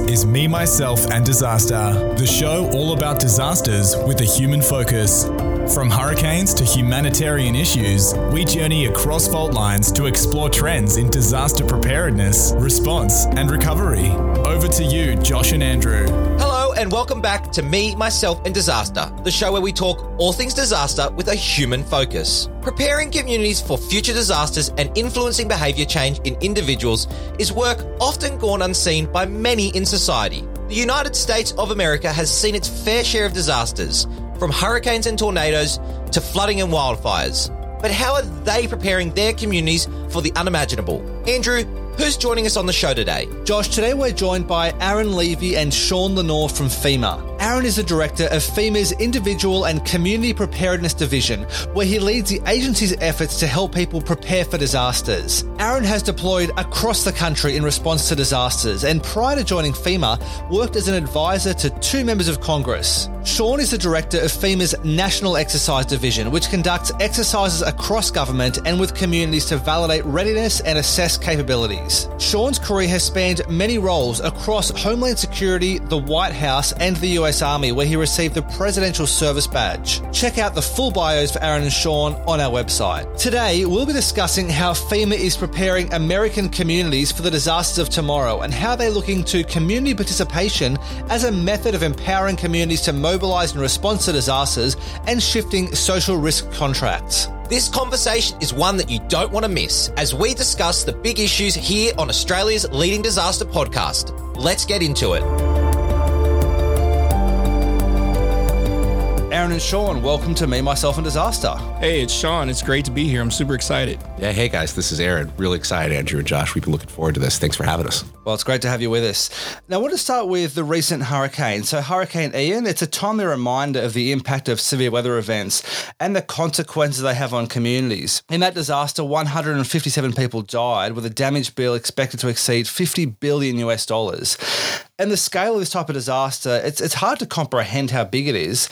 Is Me, Myself, and Disaster, the show all about disasters with a human focus. From hurricanes to humanitarian issues, we journey across fault lines to explore trends in disaster preparedness, response, and recovery. Over to you, Josh and Andrew. Hello, and welcome back to Me, Myself, and Disaster, the show where we talk all things disaster with a human focus. Preparing communities for future disasters and influencing behaviour change in individuals is work often gone unseen by many in society. The United States of America has seen its fair share of disasters, from hurricanes and tornadoes to flooding and wildfires. But how are they preparing their communities for the unimaginable? Andrew, Who's joining us on the show today? Josh, today we're joined by Aaron Levy and Sean Lenore from FEMA. Aaron is the director of FEMA's Individual and Community Preparedness Division, where he leads the agency's efforts to help people prepare for disasters. Aaron has deployed across the country in response to disasters and prior to joining FEMA, worked as an advisor to two members of Congress. Sean is the director of FEMA's National Exercise Division, which conducts exercises across government and with communities to validate readiness and assess capabilities. Sean's career has spanned many roles across Homeland Security, the White House, and the US Army, where he received the Presidential Service Badge. Check out the full bios for Aaron and Sean on our website. Today, we'll be discussing how FEMA is preparing American communities for the disasters of tomorrow and how they're looking to community participation as a method of empowering communities to mobilize in response to disasters and shifting social risk contracts. This conversation is one that you don't want to miss as we discuss the big issues here on Australia's leading disaster podcast. Let's get into it. Aaron and Sean, welcome to Me, Myself, and Disaster. Hey, it's Sean. It's great to be here. I'm super excited. Yeah, hey guys, this is Aaron. Really excited, Andrew and Josh. We've been looking forward to this. Thanks for having us. Well, it's great to have you with us. Now, I want to start with the recent hurricane. So, Hurricane Ian, it's a timely reminder of the impact of severe weather events and the consequences they have on communities. In that disaster, 157 people died, with a damage bill expected to exceed 50 billion US dollars. And the scale of this type of disaster, it's, it's hard to comprehend how big it is.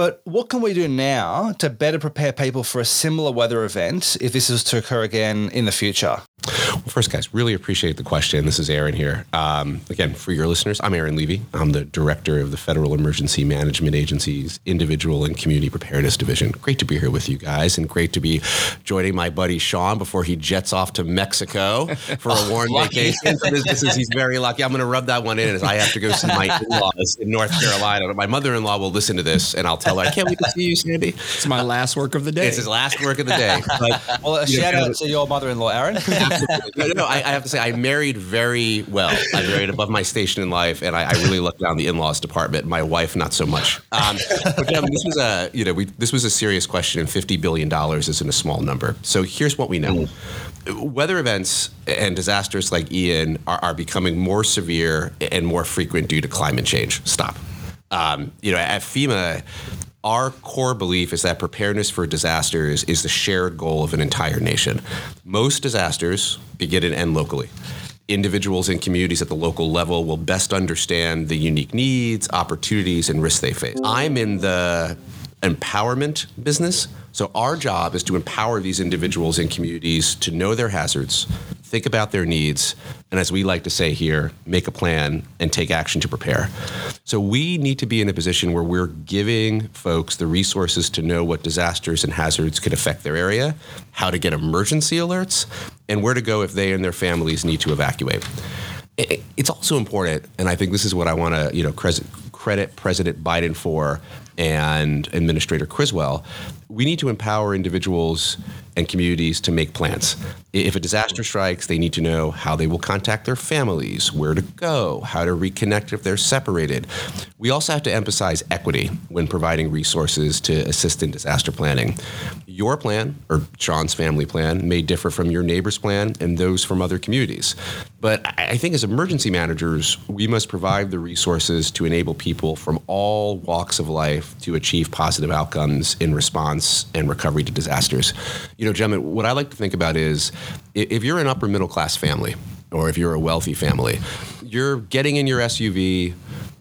But what can we do now to better prepare people for a similar weather event if this is to occur again in the future? Well, first, guys, really appreciate the question. This is Aaron here. Um, again, for your listeners, I'm Aaron Levy. I'm the director of the Federal Emergency Management Agency's Individual and Community Preparedness Division. Great to be here with you guys, and great to be joining my buddy Sean before he jets off to Mexico for a warm vacation. For this, this is, he's very lucky. I'm going to rub that one in as I have to go see my in-laws in North Carolina. My mother-in-law will listen to this, and I'll tell her, "I can't wait to see you, Sandy." It's my last work of the day. It's his last work of the day. But, Well, a you know, shout out to your mother-in-law, Aaron. no, no, I, I have to say I married very well. I married above my station in life, and I, I really looked down the in-laws department. My wife, not so much. Um, but Kevin, this was a you know we, this was a serious question, and fifty billion dollars isn't a small number. So here's what we know: weather events and disasters like Ian are, are becoming more severe and more frequent due to climate change. Stop. Um, you know, at FEMA, our core belief is that preparedness for disasters is the shared goal of an entire nation. Most disasters begin and end locally. Individuals and communities at the local level will best understand the unique needs, opportunities, and risks they face. I'm in the empowerment business. So our job is to empower these individuals and communities to know their hazards, think about their needs, and as we like to say here, make a plan and take action to prepare. So we need to be in a position where we're giving folks the resources to know what disasters and hazards could affect their area, how to get emergency alerts, and where to go if they and their families need to evacuate. It's also important, and I think this is what I want to, you know, credit President Biden for and Administrator Criswell. We need to empower individuals and communities to make plans. If a disaster strikes, they need to know how they will contact their families, where to go, how to reconnect if they're separated. We also have to emphasize equity when providing resources to assist in disaster planning. Your plan, or Sean's family plan, may differ from your neighbor's plan and those from other communities. But I I think as emergency managers, we must provide the resources to enable people from all walks of life to achieve positive outcomes in response and recovery to disasters. You know, gentlemen, what I like to think about is if you're an upper middle class family, or if you're a wealthy family, you're getting in your SUV,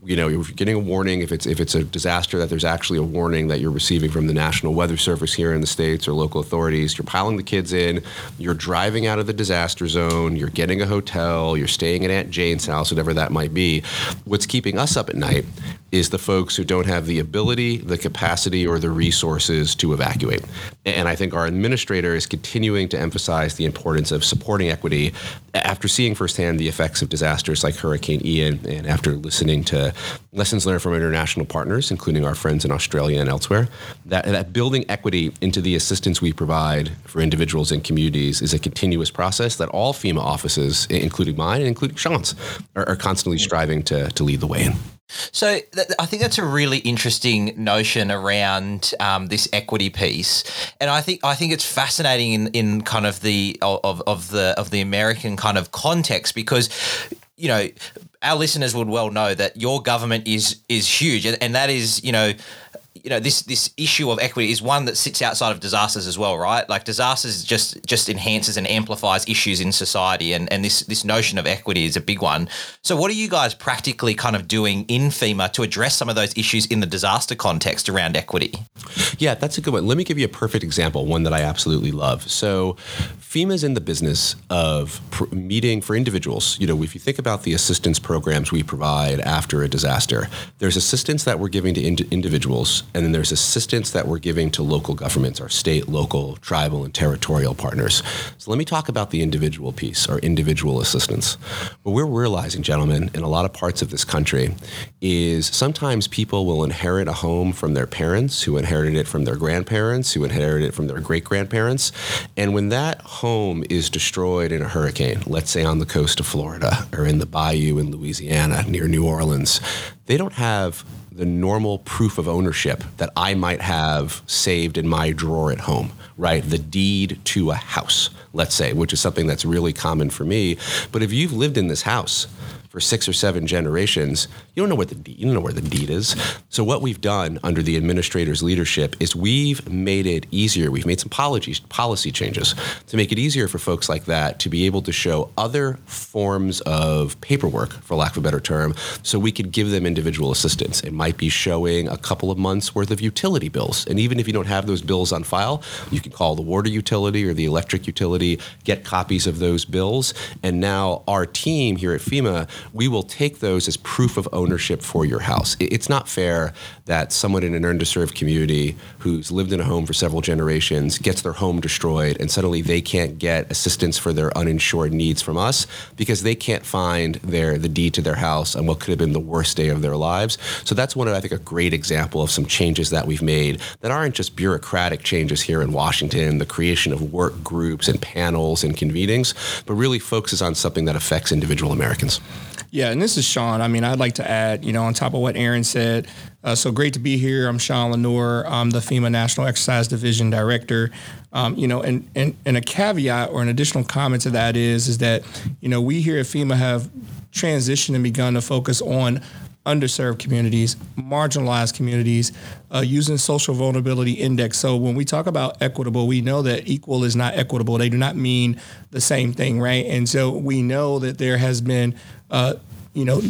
you know, you're getting a warning, if it's if it's a disaster, that there's actually a warning that you're receiving from the National Weather Service here in the states or local authorities. You're piling the kids in. You're driving out of the disaster zone. You're getting a hotel. You're staying at Aunt Jane's house, whatever that might be. What's keeping us up at night is the folks who don't have the ability, the capacity, or the resources to evacuate. And I think our administrator is continuing to emphasize the importance of supporting equity after seeing firsthand the effects of disasters like Hurricane Ian and after listening to lessons learned from international partners, including our friends in Australia and elsewhere, that, that building equity into the assistance we provide for individuals and communities is a continuous process that all FEMA offices, including mine and including Sean's, are, are constantly striving to, to lead the way in. So th- I think that's a really interesting notion around um, this equity piece, and I think I think it's fascinating in, in kind of the of, of the of the American kind of context because you know our listeners would well know that your government is is huge, and, and that is you know you know this this issue of equity is one that sits outside of disasters as well, right? Like disasters just just enhances and amplifies issues in society, and and this this notion of equity is a big one. So, what are you guys practically kind of doing in FEMA to address some of those issues in the disaster context around equity? Yeah, that's a good one. Let me give you a perfect example, one that I absolutely love. So, FEMA is in the business of pr- meeting for individuals. You know, if you think about the assistance programs we provide after a disaster, there's assistance that we're giving to ind- individuals and then there's assistance that we're giving to local governments, our state, local, tribal, and territorial partners. So let me talk about the individual piece, our individual assistance. What we're realizing, gentlemen, in a lot of parts of this country is sometimes people will inherit a home from their parents, who inherited it from their grandparents, who inherited it from their great grandparents. And when that home is destroyed in a hurricane, let's say on the coast of Florida or in the bayou in Louisiana near New Orleans, they don't have the normal proof of ownership that I might have saved in my drawer at home, right? The deed to a house, let's say, which is something that's really common for me. But if you've lived in this house, for six or seven generations, you don't know the you don't know where the deed is. So what we've done under the administrator's leadership is we've made it easier. We've made some policy policy changes to make it easier for folks like that to be able to show other forms of paperwork, for lack of a better term, so we could give them individual assistance. It might be showing a couple of months worth of utility bills, and even if you don't have those bills on file, you can call the water utility or the electric utility, get copies of those bills, and now our team here at FEMA we will take those as proof of ownership for your house. It's not fair that someone in an underserved community who's lived in a home for several generations gets their home destroyed and suddenly they can't get assistance for their uninsured needs from us because they can't find their the deed to their house on what could have been the worst day of their lives. So that's one of I think a great example of some changes that we've made that aren't just bureaucratic changes here in Washington, the creation of work groups and panels and convenings, but really focuses on something that affects individual Americans. Yeah, and this is Sean. I mean, I'd like to add, you know, on top of what Aaron said, uh, so great to be here. I'm Sean Lenore. I'm the FEMA National Exercise Division Director. Um, you know, and, and and a caveat or an additional comment to that is is that, you know, we here at FEMA have transitioned and begun to focus on underserved communities, marginalized communities, uh, using social vulnerability index. So when we talk about equitable, we know that equal is not equitable. They do not mean the same thing, right? And so we know that there has been, uh, you know,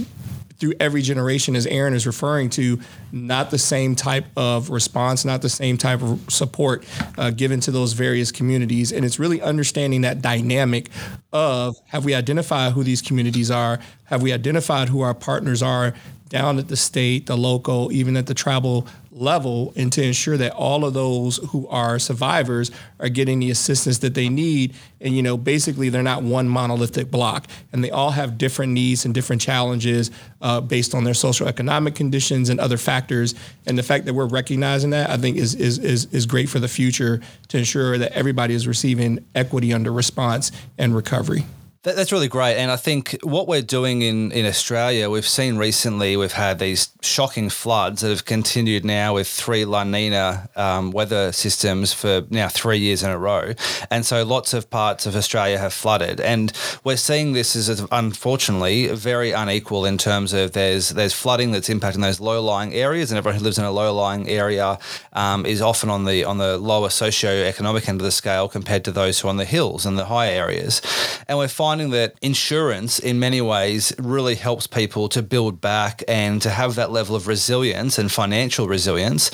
through every generation, as Aaron is referring to, not the same type of response, not the same type of support uh, given to those various communities. And it's really understanding that dynamic of have we identified who these communities are? Have we identified who our partners are? Down at the state, the local, even at the tribal level, and to ensure that all of those who are survivors are getting the assistance that they need. And, you know, basically they're not one monolithic block, and they all have different needs and different challenges uh, based on their social economic conditions and other factors. And the fact that we're recognizing that, I think, is, is, is, is great for the future to ensure that everybody is receiving equity under response and recovery. That, that's really great. And I think what we're doing in, in Australia, we've seen recently, we've had these shocking floods that have continued now with three La Nina um, weather systems for now three years in a row. And so lots of parts of Australia have flooded. And we're seeing this as unfortunately very unequal in terms of there's there's flooding that's impacting those low lying areas, and everyone who lives in a low lying area um, is often on the on the lower socio-economic end of the scale compared to those who are on the hills and the higher areas. And we're finding finding that insurance, in many ways, really helps people to build back and to have that level of resilience and financial resilience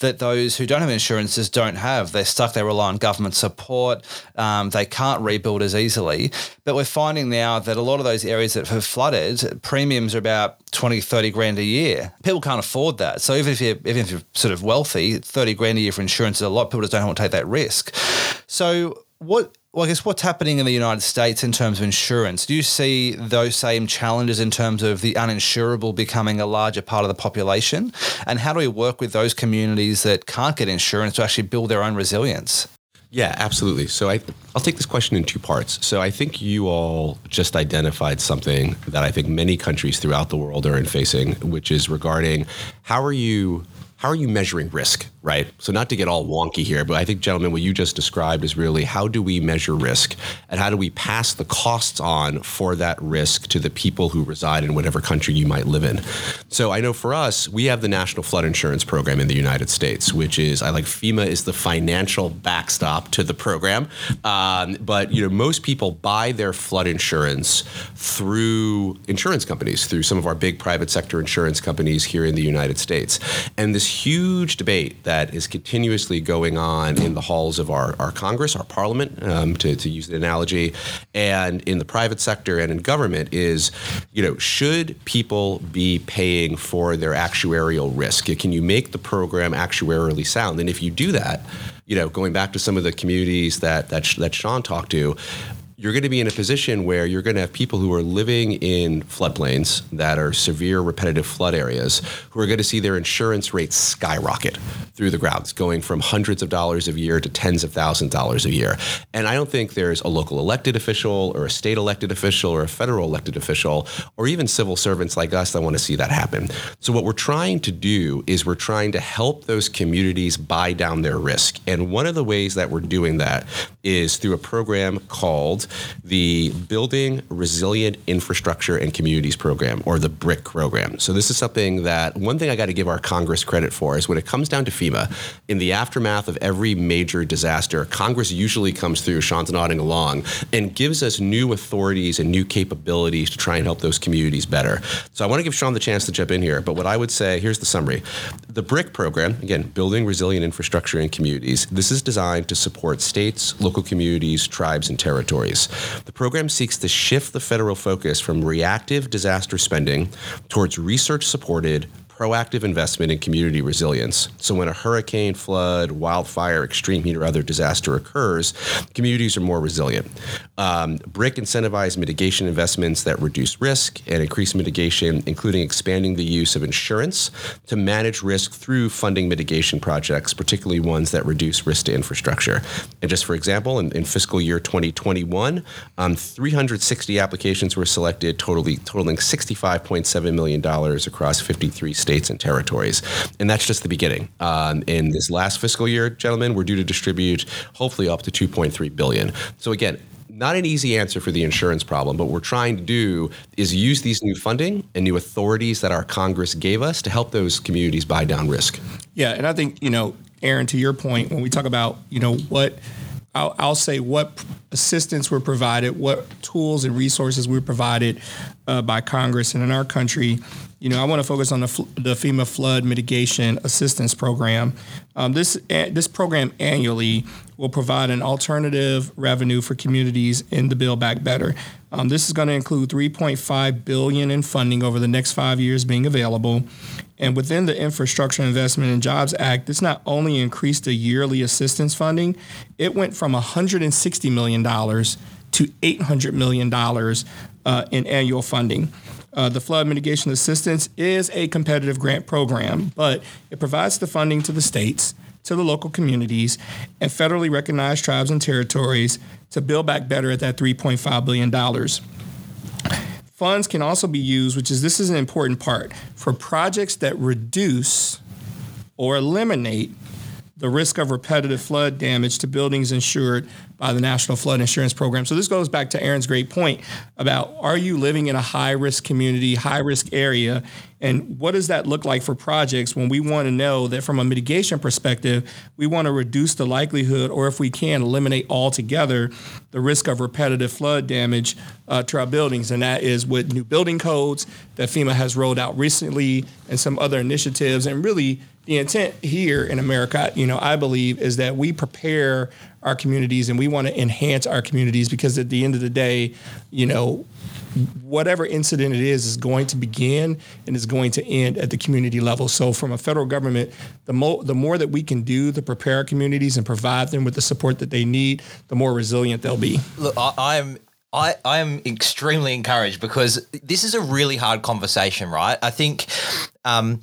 that those who don't have insurances don't have. They're stuck, they rely on government support, um, they can't rebuild as easily. But we're finding now that a lot of those areas that have flooded, premiums are about 20, 30 grand a year. People can't afford that. So even if you're, even if you're sort of wealthy, 30 grand a year for insurance is a lot. Of people just don't want to take that risk. So what well, I guess what's happening in the United States in terms of insurance? Do you see those same challenges in terms of the uninsurable becoming a larger part of the population? And how do we work with those communities that can't get insurance to actually build their own resilience? Yeah, absolutely. So I, I'll take this question in two parts. So I think you all just identified something that I think many countries throughout the world are in facing, which is regarding how are you how are you measuring risk, right? So not to get all wonky here, but I think, gentlemen, what you just described is really how do we measure risk and how do we pass the costs on for that risk to the people who reside in whatever country you might live in. So I know for us, we have the National Flood Insurance Program in the United States, which is I like FEMA is the financial backstop to the program, um, but you know most people buy their flood insurance through insurance companies, through some of our big private sector insurance companies here in the United States, and this huge debate that is continuously going on in the halls of our, our Congress, our Parliament, um, to, to use the analogy, and in the private sector and in government is, you know, should people be paying for their actuarial risk? Can you make the program actuarially sound? And if you do that, you know, going back to some of the communities that that, that Sean talked to, you're going to be in a position where you're going to have people who are living in floodplains that are severe repetitive flood areas who are going to see their insurance rates skyrocket through the grounds, going from hundreds of dollars a year to tens of thousands of dollars a year. And I don't think there's a local elected official or a state elected official or a federal elected official or even civil servants like us that want to see that happen. So what we're trying to do is we're trying to help those communities buy down their risk. And one of the ways that we're doing that is through a program called the Building Resilient Infrastructure and Communities Program, or the BRIC program. So, this is something that one thing I got to give our Congress credit for is when it comes down to FEMA, in the aftermath of every major disaster, Congress usually comes through, Sean's nodding along, and gives us new authorities and new capabilities to try and help those communities better. So, I want to give Sean the chance to jump in here, but what I would say here's the summary. The BRIC program, again, Building Resilient Infrastructure and Communities, this is designed to support states, local communities, tribes, and territories. The program seeks to shift the federal focus from reactive disaster spending towards research supported, proactive investment in community resilience. So when a hurricane, flood, wildfire, extreme heat, or other disaster occurs, communities are more resilient. Um, BRIC incentivized mitigation investments that reduce risk and increase mitigation, including expanding the use of insurance to manage risk through funding mitigation projects, particularly ones that reduce risk to infrastructure. And just for example, in, in fiscal year 2021, um, 360 applications were selected, totally, totaling $65.7 million across 53 states states and territories. And that's just the beginning. Um, in this last fiscal year, gentlemen, we're due to distribute hopefully up to 2.3 billion. So again, not an easy answer for the insurance problem, but what we're trying to do is use these new funding and new authorities that our Congress gave us to help those communities buy down risk. Yeah, and I think, you know, Aaron, to your point, when we talk about, you know, what I'll, I'll, say what assistance were provided, what tools and resources were provided uh, by Congress and in our country you know, I want to focus on the, the FEMA Flood Mitigation Assistance Program. Um, this this program annually will provide an alternative revenue for communities in the Build Back Better. Um, this is going to include 3.5 billion in funding over the next five years being available, and within the Infrastructure Investment and Jobs Act, this not only increased the yearly assistance funding, it went from 160 million dollars to 800 million dollars uh, in annual funding. Uh, the flood mitigation assistance is a competitive grant program, but it provides the funding to the states, to the local communities, and federally recognized tribes and territories to build back better at that $3.5 billion. Funds can also be used, which is this is an important part, for projects that reduce or eliminate the risk of repetitive flood damage to buildings insured by the National Flood Insurance Program. So this goes back to Aaron's great point about are you living in a high risk community, high risk area, and what does that look like for projects when we want to know that from a mitigation perspective, we want to reduce the likelihood, or if we can, eliminate altogether the risk of repetitive flood damage uh, to our buildings. And that is with new building codes that FEMA has rolled out recently and some other initiatives. And really, the intent here in America, you know, I believe is that we prepare our communities and we want to enhance our communities because at the end of the day, you know, whatever incident it is is going to begin and is going to end at the community level. So from a federal government, the more the more that we can do to prepare our communities and provide them with the support that they need, the more resilient they'll be. Look, I, I'm I, I am extremely encouraged because this is a really hard conversation, right? I think um,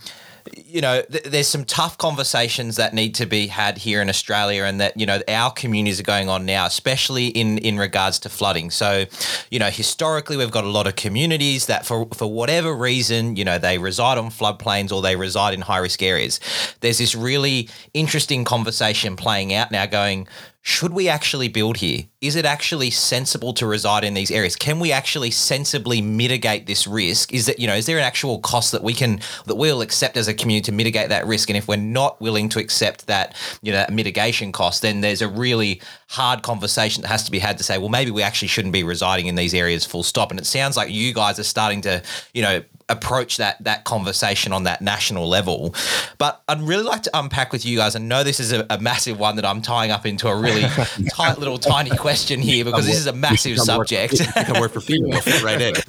you know, th- there's some tough conversations that need to be had here in Australia, and that you know our communities are going on now, especially in in regards to flooding. So, you know, historically we've got a lot of communities that, for for whatever reason, you know, they reside on floodplains or they reside in high risk areas. There's this really interesting conversation playing out now, going should we actually build here? Is it actually sensible to reside in these areas? Can we actually sensibly mitigate this risk? Is that you know is there an actual cost that we can that we'll accept as a community to mitigate that risk? And if we're not willing to accept that you know mitigation cost, then there's a really hard conversation that has to be had to say, well, maybe we actually shouldn't be residing in these areas full stop. And it sounds like you guys are starting to you know approach that that conversation on that national level. But I'd really like to unpack with you guys. I know this is a, a massive one that I'm tying up into a really tight little tiny question here because this is a massive subject. Work for right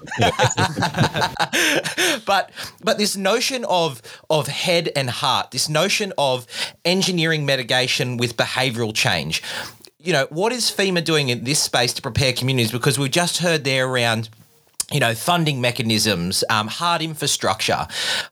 but but this notion of of head and heart, this notion of engineering mitigation with behavioural change. You know, what is FEMA doing in this space to prepare communities? Because we just heard there around you know, funding mechanisms, um, hard infrastructure.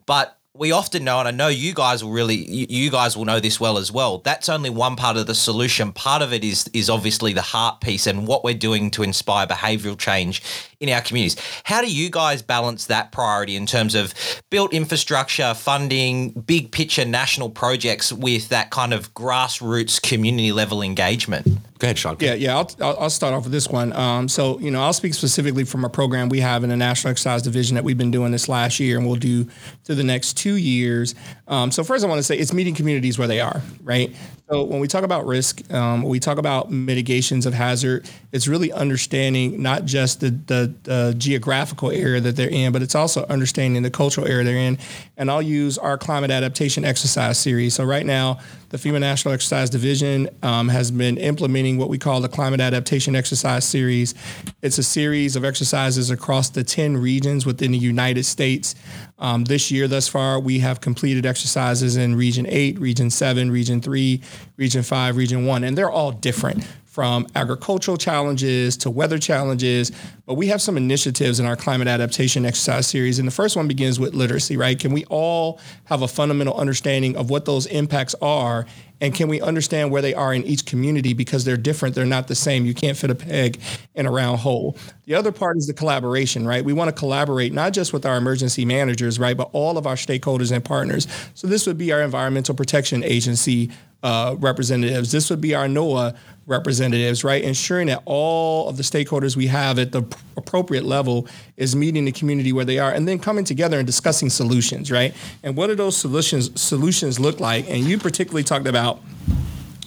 But we often know, and I know you guys will really, you guys will know this well as well. That's only one part of the solution. Part of it is is obviously the heart piece and what we're doing to inspire behavioural change in our communities. How do you guys balance that priority in terms of built infrastructure, funding, big picture national projects with that kind of grassroots community level engagement? Go ahead, Sean. Yeah, yeah. I'll, I'll start off with this one. Um, so, you know, I'll speak specifically from a program we have in the National Exercise Division that we've been doing this last year and we'll do through the next two years. Um, so, first, I want to say it's meeting communities where they are, right? So, when we talk about risk, um, we talk about mitigations of hazard, it's really understanding not just the, the, the geographical area that they're in, but it's also understanding the cultural area they're in. And I'll use our climate adaptation exercise series. So, right now, the FEMA National Exercise Division um, has been implementing what we call the Climate Adaptation Exercise Series. It's a series of exercises across the 10 regions within the United States. Um, this year, thus far, we have completed exercises in Region 8, Region 7, Region 3, Region 5, Region 1, and they're all different from agricultural challenges to weather challenges. But we have some initiatives in our climate adaptation exercise series. And the first one begins with literacy, right? Can we all have a fundamental understanding of what those impacts are? And can we understand where they are in each community because they're different, they're not the same. You can't fit a peg in a round hole. The other part is the collaboration, right? We want to collaborate not just with our emergency managers, right, but all of our stakeholders and partners. So this would be our Environmental Protection Agency uh, representatives. This would be our NOAA representatives, right? Ensuring that all of the stakeholders we have at the appropriate level is meeting the community where they are, and then coming together and discussing solutions, right? And what do those solutions solutions look like? And you particularly talked about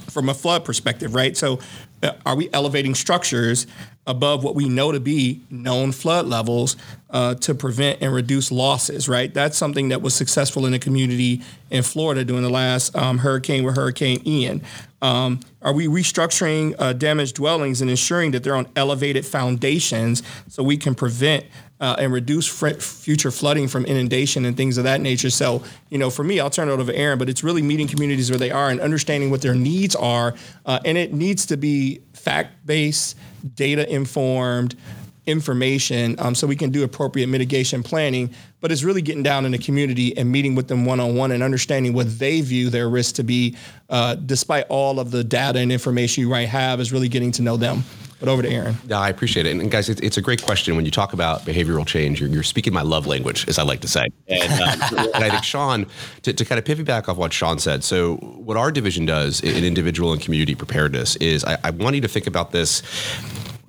from a flood perspective, right? So, are we elevating structures above what we know to be known flood levels uh, to prevent and reduce losses, right? That's something that was successful in a community in Florida during the last um, hurricane with Hurricane Ian. Um, are we restructuring uh, damaged dwellings and ensuring that they're on elevated foundations so we can prevent uh, and reduce fr- future flooding from inundation and things of that nature. So, you know, for me, I'll turn it over to Aaron, but it's really meeting communities where they are and understanding what their needs are. Uh, and it needs to be fact based, data informed, information um, so we can do appropriate mitigation planning. But it's really getting down in the community and meeting with them one on one and understanding what they view their risk to be, uh, despite all of the data and information you might have, is really getting to know them. But over to Aaron. Yeah, I appreciate it. And guys, it's, it's a great question. When you talk about behavioral change, you're, you're speaking my love language, as I like to say. And, uh, and I think Sean, to, to kind of pivot back off what Sean said, so what our division does in individual and community preparedness is I, I want you to think about this.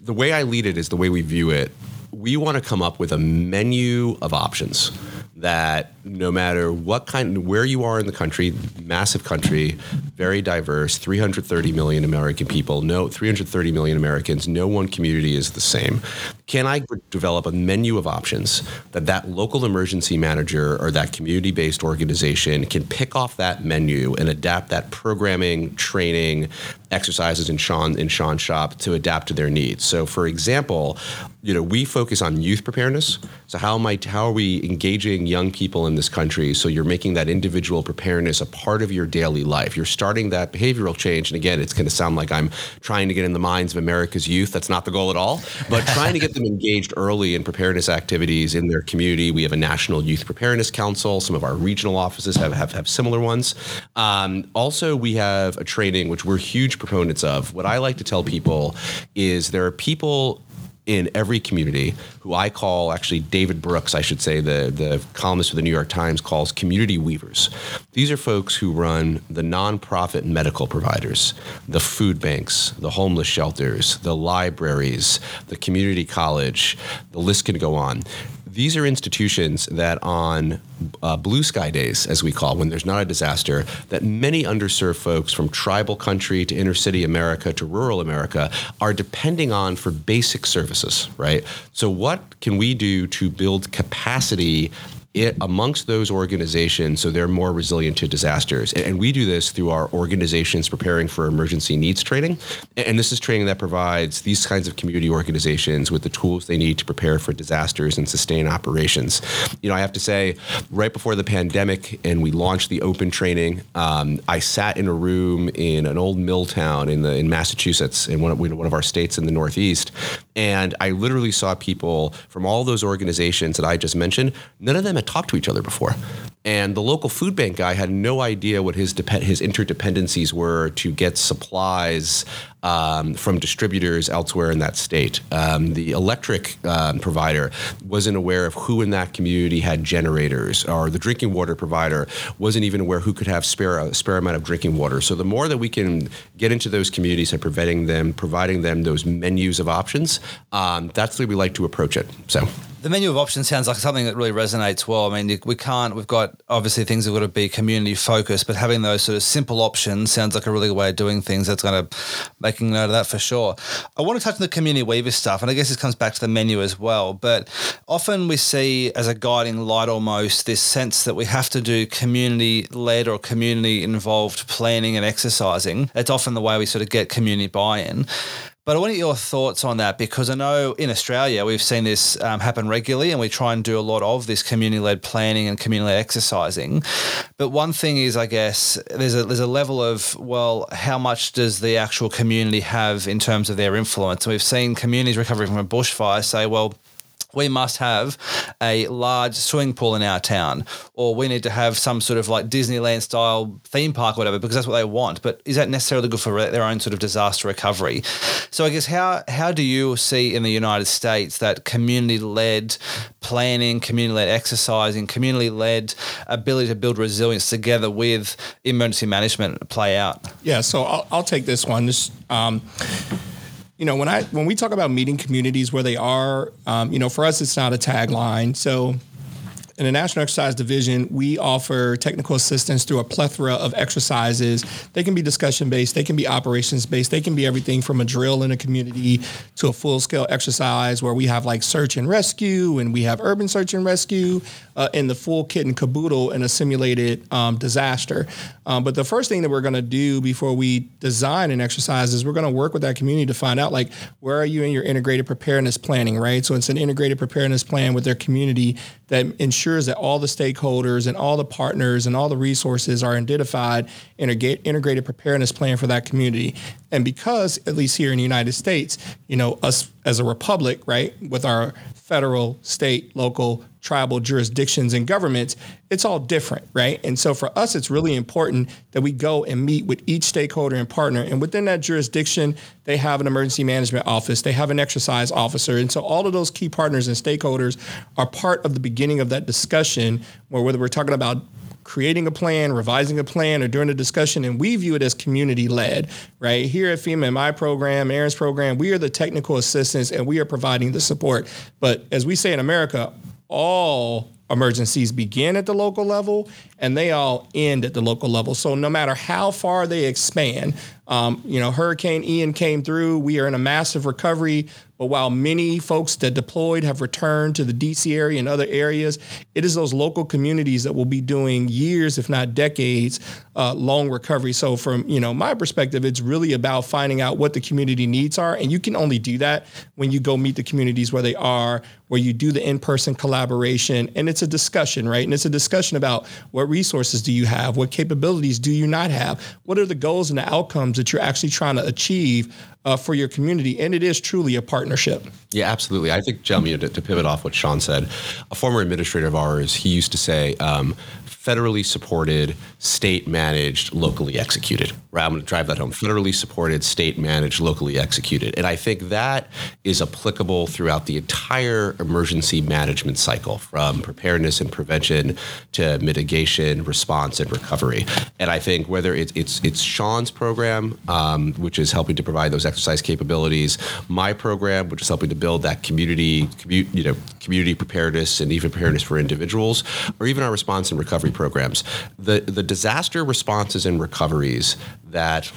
The way I lead it is the way we view it. We want to come up with a menu of options that no matter what kind, where you are in the country, massive country, very diverse, 330 million American people, no, 330 million Americans, no one community is the same. Can I develop a menu of options that that local emergency manager or that community-based organization can pick off that menu and adapt that programming, training, exercises in Sean in Sean's shop to adapt to their needs. So, for example, you know, we focus on youth preparedness. So, how am I? How are we engaging young people in this country? So, you're making that individual preparedness a part of your daily life. You're starting that behavioral change. And again, it's going to sound like I'm trying to get in the minds of America's youth. That's not the goal at all. But trying to get them engaged early in preparedness activities in their community. We have a national youth preparedness council. Some of our regional offices have have, have similar ones. Um, also, we have a training which we're huge proponents of. What I like to tell people is there are people in every community who I call actually David Brooks, I should say, the, the columnist for the New York Times calls community weavers. These are folks who run the nonprofit medical providers, the food banks, the homeless shelters, the libraries, the community college, the list can go on these are institutions that on uh, blue sky days, as we call when there's not a disaster, that many underserved folks from tribal country to inner city America to rural America are depending on for basic services, right? So, what can we do to build capacity it amongst those organizations so they're more resilient to disasters. And, and, we do this through our organizations preparing for emergency needs training. And this is training that provides these kinds of community organizations with the tools they need to prepare for disasters and sustain operations. You know, I have to say, right before the pandemic and we launched the open training, um, I sat in a room in an old mill town in the in Massachusetts, in one of, one of our states in the Northeast, and I literally saw people from all those organizations that I just mentioned. None of them talked to each other before. And the local food bank guy had no idea what his his interdependencies were to get supplies um, from distributors elsewhere in that state. Um, the electric um, provider wasn't aware of who in that community had generators, or the drinking water provider wasn't even aware who could have spare a spare amount of drinking water. So the more that we can get into those communities and preventing them, providing them those menus of options, um, that's the way we like to approach it. So the menu of options sounds like something that really resonates well. I mean, we can't, we've got obviously things that have got to be community focused, but having those sort of simple options sounds like a really good way of doing things. That's going to making note of that for sure. I want to touch on the community weaver stuff, and I guess this comes back to the menu as well. But often we see as a guiding light almost this sense that we have to do community led or community involved planning and exercising. It's often the way we sort of get community buy in. But I want your thoughts on that because I know in Australia we've seen this um, happen regularly, and we try and do a lot of this community-led planning and community-led exercising. But one thing is, I guess there's a there's a level of well, how much does the actual community have in terms of their influence? And we've seen communities recovering from a bushfire say, well we must have a large swimming pool in our town, or we need to have some sort of like Disneyland style theme park or whatever, because that's what they want. But is that necessarily good for their own sort of disaster recovery? So I guess how how do you see in the United States that community led planning, community led exercising, community led ability to build resilience together with emergency management play out? Yeah, so I'll, I'll take this one. This, um, you know, when I when we talk about meeting communities where they are, um, you know, for us it's not a tagline. So in the National Exercise Division, we offer technical assistance through a plethora of exercises. They can be discussion based, they can be operations based, they can be everything from a drill in a community to a full scale exercise where we have like search and rescue and we have urban search and rescue uh, in the full kit and caboodle in a simulated um, disaster. Um, but the first thing that we're going to do before we design an exercise is we're going to work with that community to find out like where are you in your integrated preparedness planning, right? So it's an integrated preparedness plan with their community that ensures that all the stakeholders and all the partners and all the resources are identified in a integrated preparedness plan for that community. And because, at least here in the United States, you know, us as a republic, right, with our federal, state, local, tribal jurisdictions and governments, it's all different, right? And so for us, it's really important that we go and meet with each stakeholder and partner. And within that jurisdiction, they have an emergency management office, they have an exercise officer. And so all of those key partners and stakeholders are part of the beginning of that discussion, where whether we're talking about creating a plan, revising a plan, or during a discussion, and we view it as community led, right? Here at FEMA, my program, Aaron's program, we are the technical assistance and we are providing the support. But as we say in America, all emergencies begin at the local level and they all end at the local level. So no matter how far they expand, um, you know, Hurricane Ian came through. We are in a massive recovery. But while many folks that deployed have returned to the DC area and other areas, it is those local communities that will be doing years, if not decades, uh, long recovery. So from you know my perspective, it's really about finding out what the community needs are, and you can only do that when you go meet the communities where they are, where you do the in-person collaboration, and it's a discussion, right? And it's a discussion about what resources do you have, what capabilities do you not have, what are the goals and the outcomes that you're actually trying to achieve uh, for your community, and it is truly a partnership. Yeah, absolutely. I think, Jeremy, to, to, pivot off what Sean said, a former administrator of ours, he used to say, um, federally supported, state managed, locally executed. Right? I'm going to drive that home. Federally supported, state managed, locally executed. And I think that is applicable throughout the entire emergency management cycle from preparedness and prevention to mitigation, response, and recovery. And I think whether it's it's, it's Sean's program, um, which is helping to provide those exercise capabilities, my program, which is helping to build that community, commu- you know, community preparedness and even preparedness for individuals, or even our response and recovery programs. The the disaster responses and recoveries that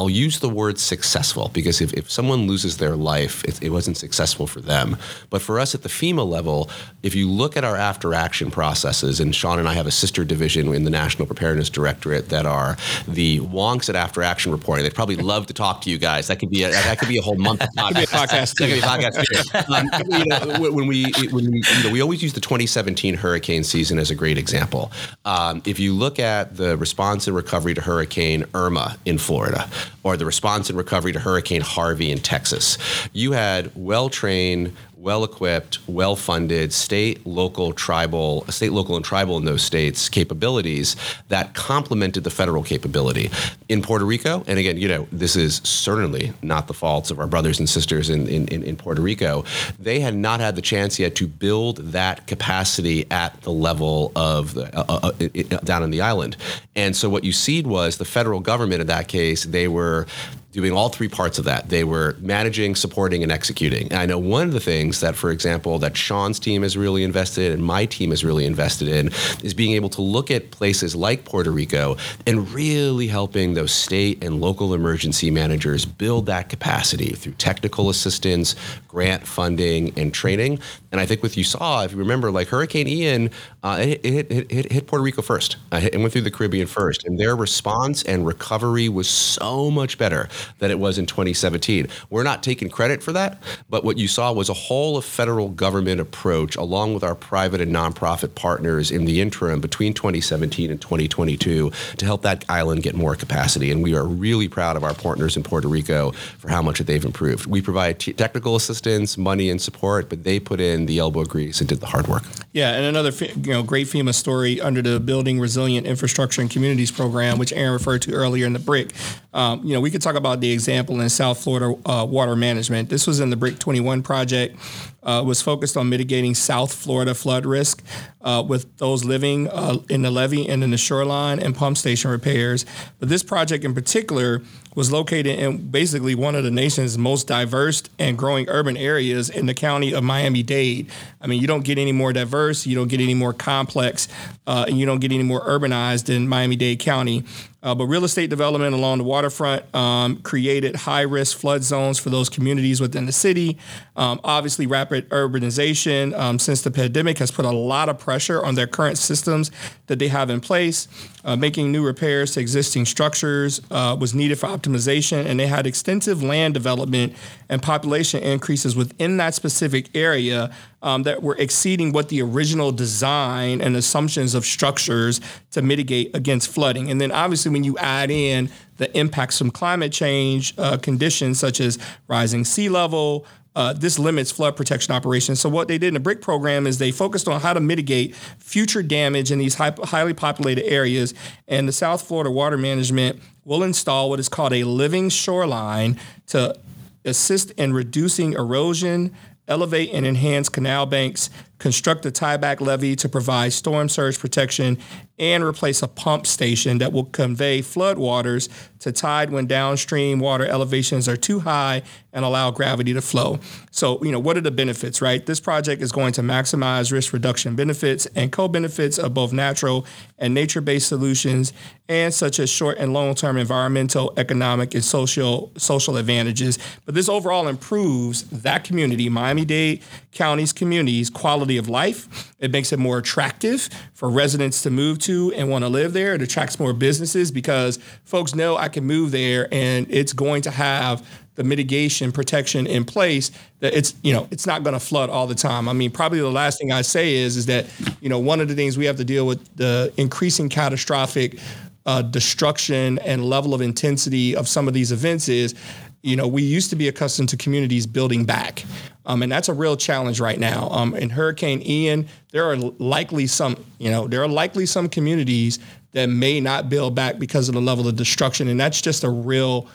I'll use the word successful because if, if someone loses their life, it, it, wasn't successful for them. But for us at the FEMA level, if you look at our after action processes, and Sean and I have a sister division in the National Preparedness Directorate that are the wonks at after action reporting. They'd probably love to talk to you guys. That could be a, that could be a whole month. That could be a podcast. that could be a podcast. um, you know, when we when we you know, we always use the 2017 hurricane season as a great example. Um, if you look at the response and recovery to Hurricane Irma in Florida or the response and recovery to Hurricane Harvey in Texas. You had well trained, well equipped, well funded state, local, tribal, state, local, and tribal in those states capabilities that complemented the federal capability. In Puerto Rico, and again, you know, this is certainly not the faults of our brothers and sisters in, in, in Puerto Rico, they had not had the chance yet to build that capacity at the level of the, uh, uh, uh, down in the island. And so what you see was the federal government in that case, they were doing all three parts of that. They were managing, supporting, and executing. And I know one of the things that, for example, that Sean's team is really invested in and my team is really invested in is being able to look at places like Puerto Rico and really helping those state and local emergency managers build that capacity through technical assistance, grant funding, and training. And I think what you saw, if you remember, like Hurricane Ian, uh, it, it, it, it, hit Puerto Rico first. Uh, it went through the Caribbean first. And their response and recovery was so much better than it was in 2017. We're not taking credit for that, but what you saw was a whole of federal government approach along with our private and nonprofit partners in the interim between 2017 and 2022 to help that island get more capacity. And we are really proud of our partners in Puerto Rico for how much they've improved. We provide t- technical assistance, money, and support, but they put in the elbow grease and did the hard work. Yeah, and another you know great FEMA story under the Building Resilient Infrastructure and Communities program, which Aaron referred to earlier in the BRIC. Um, you know, we could talk about the example in South Florida uh, water management. This was in the BRIC 21 project uh, was focused on mitigating South Florida flood risk uh, with those living uh, in the levee and in the shoreline and pump station repairs. But this project in particular was located in basically one of the nation's most diverse and growing urban areas in the county of Miami Dade. I mean, you don't get any more diverse, you don't get any more complex, uh, and you don't get any more urbanized in Miami Dade County. Uh, but real estate development along the waterfront um, created high risk flood zones for those communities within the city. Um, obviously, rapid urbanization um, since the pandemic has put a lot of pressure on their current systems that they have in place. Uh, making new repairs to existing structures uh, was needed for optimization, and they had extensive land development and population increases within that specific area um, that were exceeding what the original design and assumptions of structures to mitigate against flooding. And then, obviously, when you add in the impacts from climate change uh, conditions such as rising sea level, uh, this limits flood protection operations. So what they did in the BRIC program is they focused on how to mitigate future damage in these high, highly populated areas. And the South Florida Water Management will install what is called a living shoreline to assist in reducing erosion, elevate and enhance canal banks, construct a tieback levee to provide storm surge protection, and replace a pump station that will convey floodwaters to tide when downstream water elevations are too high and allow gravity to flow. So, you know, what are the benefits, right? This project is going to maximize risk reduction benefits and co-benefits of both natural and nature-based solutions and such as short and long-term environmental, economic, and social social advantages. But this overall improves that community, Miami-Dade County's communities, quality of life. It makes it more attractive for residents to move to and want to live there. It attracts more businesses because folks know I can move there and it's going to have the mitigation protection in place that it's you know it's not going to flood all the time. I mean, probably the last thing I say is is that you know one of the things we have to deal with the increasing catastrophic uh, destruction and level of intensity of some of these events is you know, we used to be accustomed to communities building back. Um, and that's a real challenge right now. Um, in Hurricane Ian, there are likely some, you know, there are likely some communities that may not build back because of the level of destruction. And that's just a real,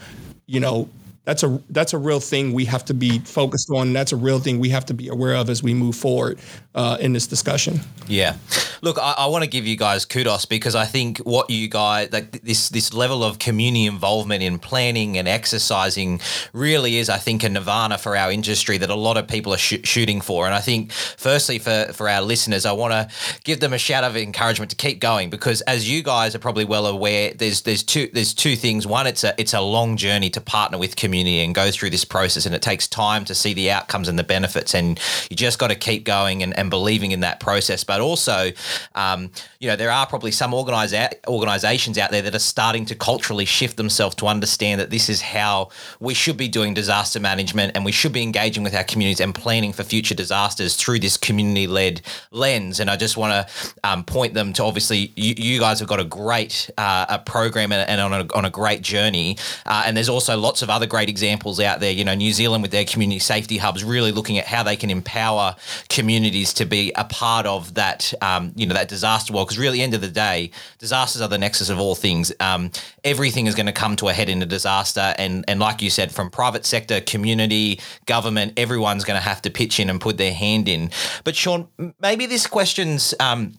you know, that's a that's a real thing we have to be focused on. That's a real thing we have to be aware of as we move forward uh, in this discussion. Yeah, look, I, I want to give you guys kudos because I think what you guys like this this level of community involvement in planning and exercising really is, I think, a nirvana for our industry that a lot of people are sh- shooting for. And I think, firstly, for for our listeners, I want to give them a shout of encouragement to keep going because, as you guys are probably well aware, there's there's two there's two things. One, it's a it's a long journey to partner with community community and go through this process. And it takes time to see the outcomes and the benefits. And you just got to keep going and, and believing in that process. But also, um, you know, there are probably some organizations out there that are starting to culturally shift themselves to understand that this is how we should be doing disaster management and we should be engaging with our communities and planning for future disasters through this community led lens. And I just want to um, point them to obviously, you, you, guys have got a great uh, a program and, and on, a, on a great journey. Uh, and there's also lots of other great great examples out there. You know, New Zealand with their community safety hubs, really looking at how they can empower communities to be a part of that, um, you know, that disaster world. Because really, the end of the day, disasters are the nexus of all things. Um, everything is going to come to a head in a disaster, and and like you said, from private sector, community, government, everyone's going to have to pitch in and put their hand in. But Sean, maybe this question's. Um,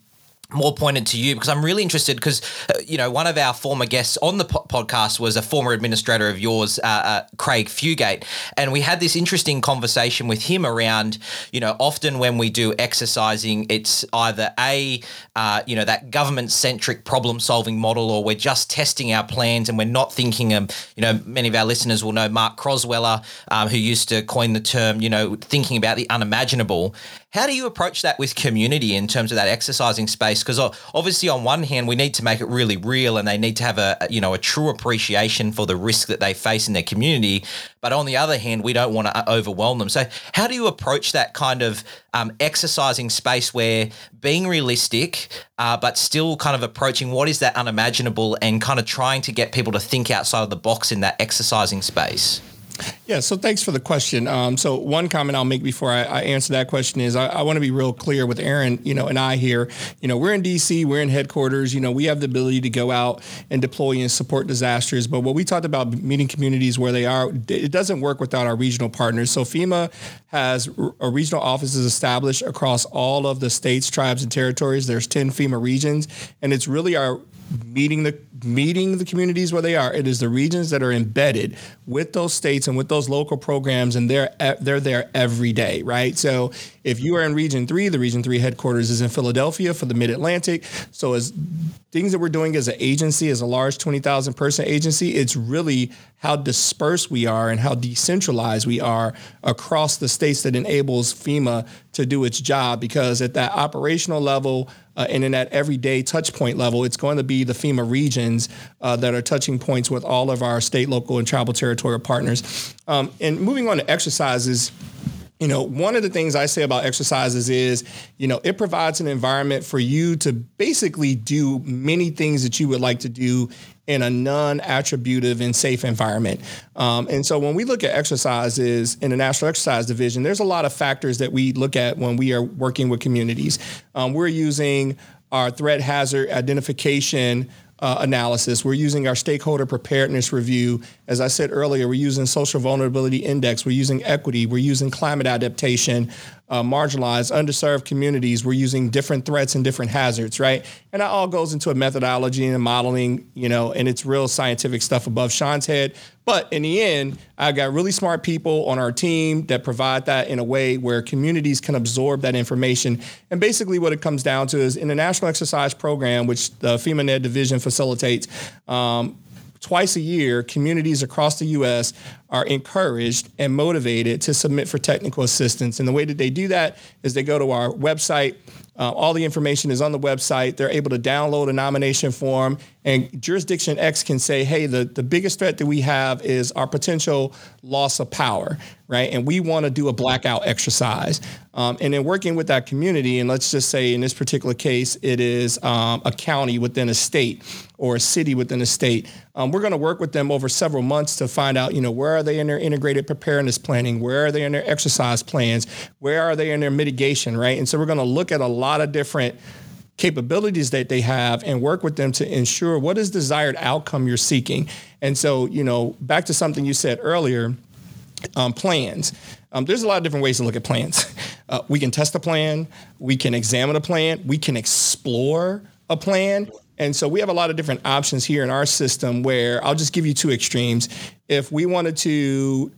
more pointed to you because I'm really interested because uh, you know one of our former guests on the po- podcast was a former administrator of yours, uh, uh, Craig Fugate, and we had this interesting conversation with him around you know often when we do exercising, it's either a uh, you know that government centric problem solving model, or we're just testing our plans and we're not thinking. Um, you know, many of our listeners will know Mark Crosweller, um, who used to coin the term, you know, thinking about the unimaginable. How do you approach that with community in terms of that exercising space? Because obviously, on one hand, we need to make it really real, and they need to have a you know a true appreciation for the risk that they face in their community. But on the other hand, we don't want to uh, overwhelm them. So, how do you approach that kind of um, exercising space where being realistic, uh, but still kind of approaching what is that unimaginable, and kind of trying to get people to think outside of the box in that exercising space? Yeah, so thanks for the question. Um, so one comment I'll make before I, I answer that question is I, I want to be real clear with Aaron, you know, and I here. You know, we're in DC, we're in headquarters. You know, we have the ability to go out and deploy and support disasters. But what we talked about meeting communities where they are, it doesn't work without our regional partners. So FEMA has a regional offices established across all of the states, tribes, and territories. There's ten FEMA regions, and it's really our meeting the meeting the communities where they are. It is the regions that are embedded with those states and with those local programs, and they're they're there every day, right? So if you are in Region Three, the Region Three headquarters is in Philadelphia for the Mid Atlantic. So as things that we're doing as an agency, as a large twenty thousand person agency, it's really how dispersed we are and how decentralized we are across the states that enables FEMA to do its job. Because at that operational level uh, and in that everyday touch point level, it's going to be the FEMA regions uh, that are touching points with all of our state, local, and tribal territorial partners. Um, and moving on to exercises you know, one of the things I say about exercises is, you know, it provides an environment for you to basically do many things that you would like to do in a non-attributive and safe environment. Um, and so when we look at exercises in the National Exercise Division, there's a lot of factors that we look at when we are working with communities. Um, we're using our threat hazard identification uh, analysis. We're using our stakeholder preparedness review. As I said earlier, we're using social vulnerability index. We're using equity. We're using climate adaptation, uh, marginalized, underserved communities. We're using different threats and different hazards, right? And that all goes into a methodology and a modeling, you know, and it's real scientific stuff above Sean's head. But in the end, I got really smart people on our team that provide that in a way where communities can absorb that information. And basically, what it comes down to is in the National Exercise Program, which the FEMA NED division facilitates, um, twice a year, communities across the U.S. are encouraged and motivated to submit for technical assistance. And the way that they do that is they go to our website. Uh, all the information is on the website. They're able to download a nomination form, and Jurisdiction X can say, hey, the, the biggest threat that we have is our potential loss of power, right? And we want to do a blackout exercise. Um, and then working with that community, and let's just say in this particular case, it is um, a county within a state or a city within a state, um, we're going to work with them over several months to find out, you know, where are they in their integrated preparedness planning? Where are they in their exercise plans? Where are they in their mitigation, right? And so we're going to look at a lot of different capabilities that they have and work with them to ensure what is desired outcome you're seeking. And so, you know, back to something you said earlier, um, plans. Um, there's a lot of different ways to look at plans. Uh, we can test a plan, we can examine a plan, we can explore a plan, and so we have a lot of different options here in our system where I'll just give you two extremes. If we wanted to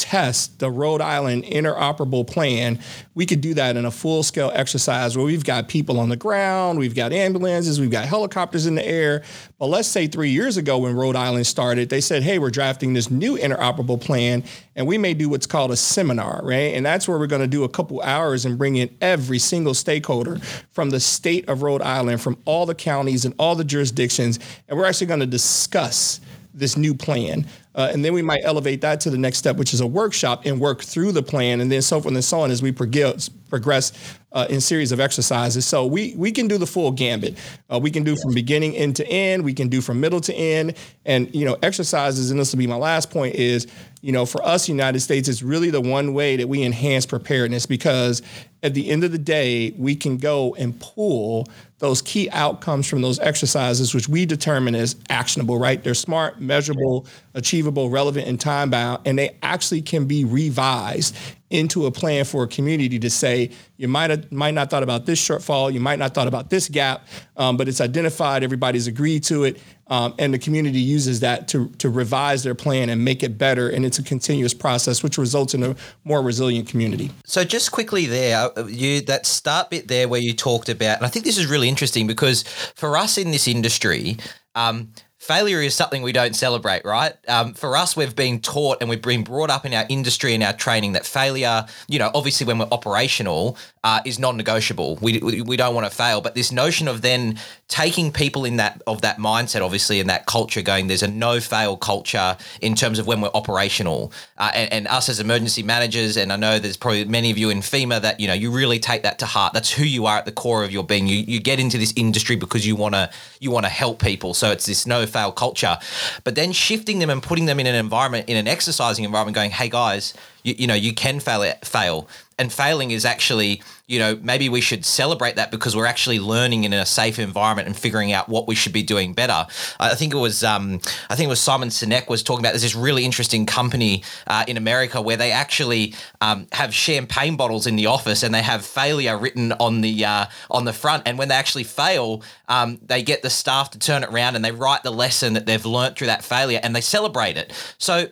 test the Rhode Island interoperable plan, we could do that in a full scale exercise where we've got people on the ground, we've got ambulances, we've got helicopters in the air. But let's say three years ago when Rhode Island started, they said, hey, we're drafting this new interoperable plan, and we may do what's called a seminar, right? And that's where we're going to do a couple hours and bring in every single stakeholder from the state of Rhode Island, from all the counties and all the jurisdictions, and we're actually going to discuss this new plan. Uh, and then we might elevate that to the next step, which is a workshop and work through the plan, and then so forth and so on as we progress, uh, in series of exercises. So we we can do the full gambit. Uh, we can do from beginning end to end. We can do from middle to end. And you know, exercises, and this will be my last point, is you know, for us, United States, it's really the one way that we enhance preparedness because at the end of the day, we can go and pull those key outcomes from those exercises, which we determine as actionable, right? They're smart, measurable, achievable, relevant, and time bound, and they actually can be revised into a plan for a community to say you might have might not thought about this shortfall, you might not thought about this gap, um, but it's identified, everybody's agreed to it, um, and the community uses that to to revise their plan and make it better, and it's a continuous process, which results in a more resilient community. So just quickly there, uh, you that start bit there where you talked about, and I think this is really interesting because for us in this industry. Um, failure is something we don't celebrate, right? Um, for us, we've been taught and we've been brought up in our industry and our training that failure, you know, obviously when we're operational, uh, is non-negotiable. We, we, we don't want to fail, but this notion of then taking people in that of that mindset, obviously, in that culture, going there's a no-fail culture in terms of when we're operational, uh, and, and us as emergency managers, and I know there's probably many of you in FEMA that you know you really take that to heart. That's who you are at the core of your being. You you get into this industry because you want to you want to help people. So it's this no fail culture. But then shifting them and putting them in an environment, in an exercising environment, going, hey guys, you, you know, you can fail fail. And failing is actually, you know, maybe we should celebrate that because we're actually learning in a safe environment and figuring out what we should be doing better. I think it was, um, I think it was Simon Sinek was talking about. There's this really interesting company uh, in America where they actually um, have champagne bottles in the office and they have failure written on the uh, on the front. And when they actually fail, um, they get the staff to turn it around and they write the lesson that they've learned through that failure and they celebrate it. So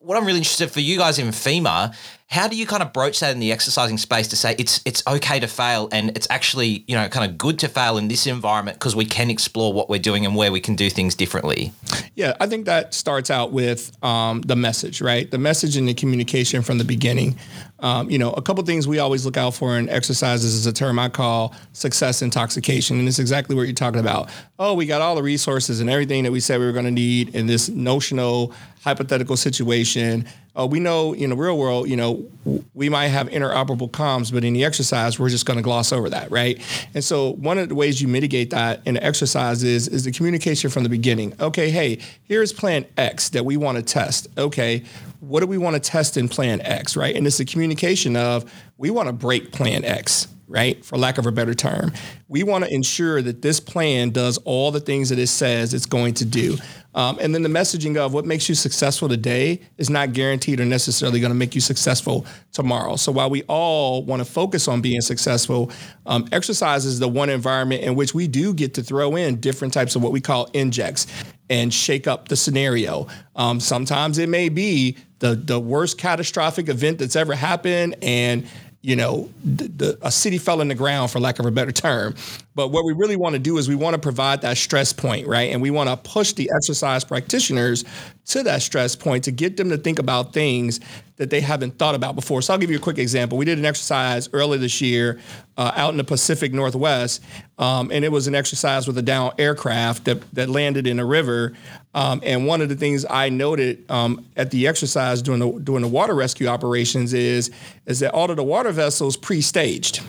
what I'm really interested for you guys in FEMA, how do you kind of broach that in the exercising space to say it's it's okay to fail and it's actually you know kind of good to fail in this environment because we can explore what we're doing and where we can do things differently? Yeah, I think that starts out with um, the message, right? The message and the communication from the beginning. Um, you know, a couple things we always look out for in exercises is a term I call success intoxication. And it's exactly what you're talking about. Oh, we got all the resources and everything that we said we were going to need in this notional hypothetical situation. uh, we know in the real world, you know, we might have interoperable comms, but in the exercise, we're just going to gloss over that, right? And so one of the ways you mitigate that in the exercise is, is the communication from the beginning. Okay, hey, here's plan X that we want to test. Okay, what do we want to test in plan X, right? And it's the communication of we want to break plan X, right? For lack of a better term. We want to ensure that this plan does all the things that it says it's going to do. Um, and then the messaging of what makes you successful today is not guaranteed or necessarily going to make you successful tomorrow. So while we all want to focus on being successful, um, exercise is the one environment in which we do get to throw in different types of what we call injects and shake up the scenario. Um, sometimes it may be the the worst catastrophic event that's ever happened and you know, the, the, a city fell in the ground, for lack of a better term. But what we really want to do is we want to provide that stress point, right? And we want to push the exercise practitioners to that stress point to get them to think about things that they haven't thought about before. So I'll give you a quick example. We did an exercise earlier this year uh, out in the Pacific Northwest, um, and it was an exercise with a down aircraft that, that landed in a river. Um, and one of the things I noted um, at the exercise during the during the water rescue operations is is that all of the water vessels pre-staged.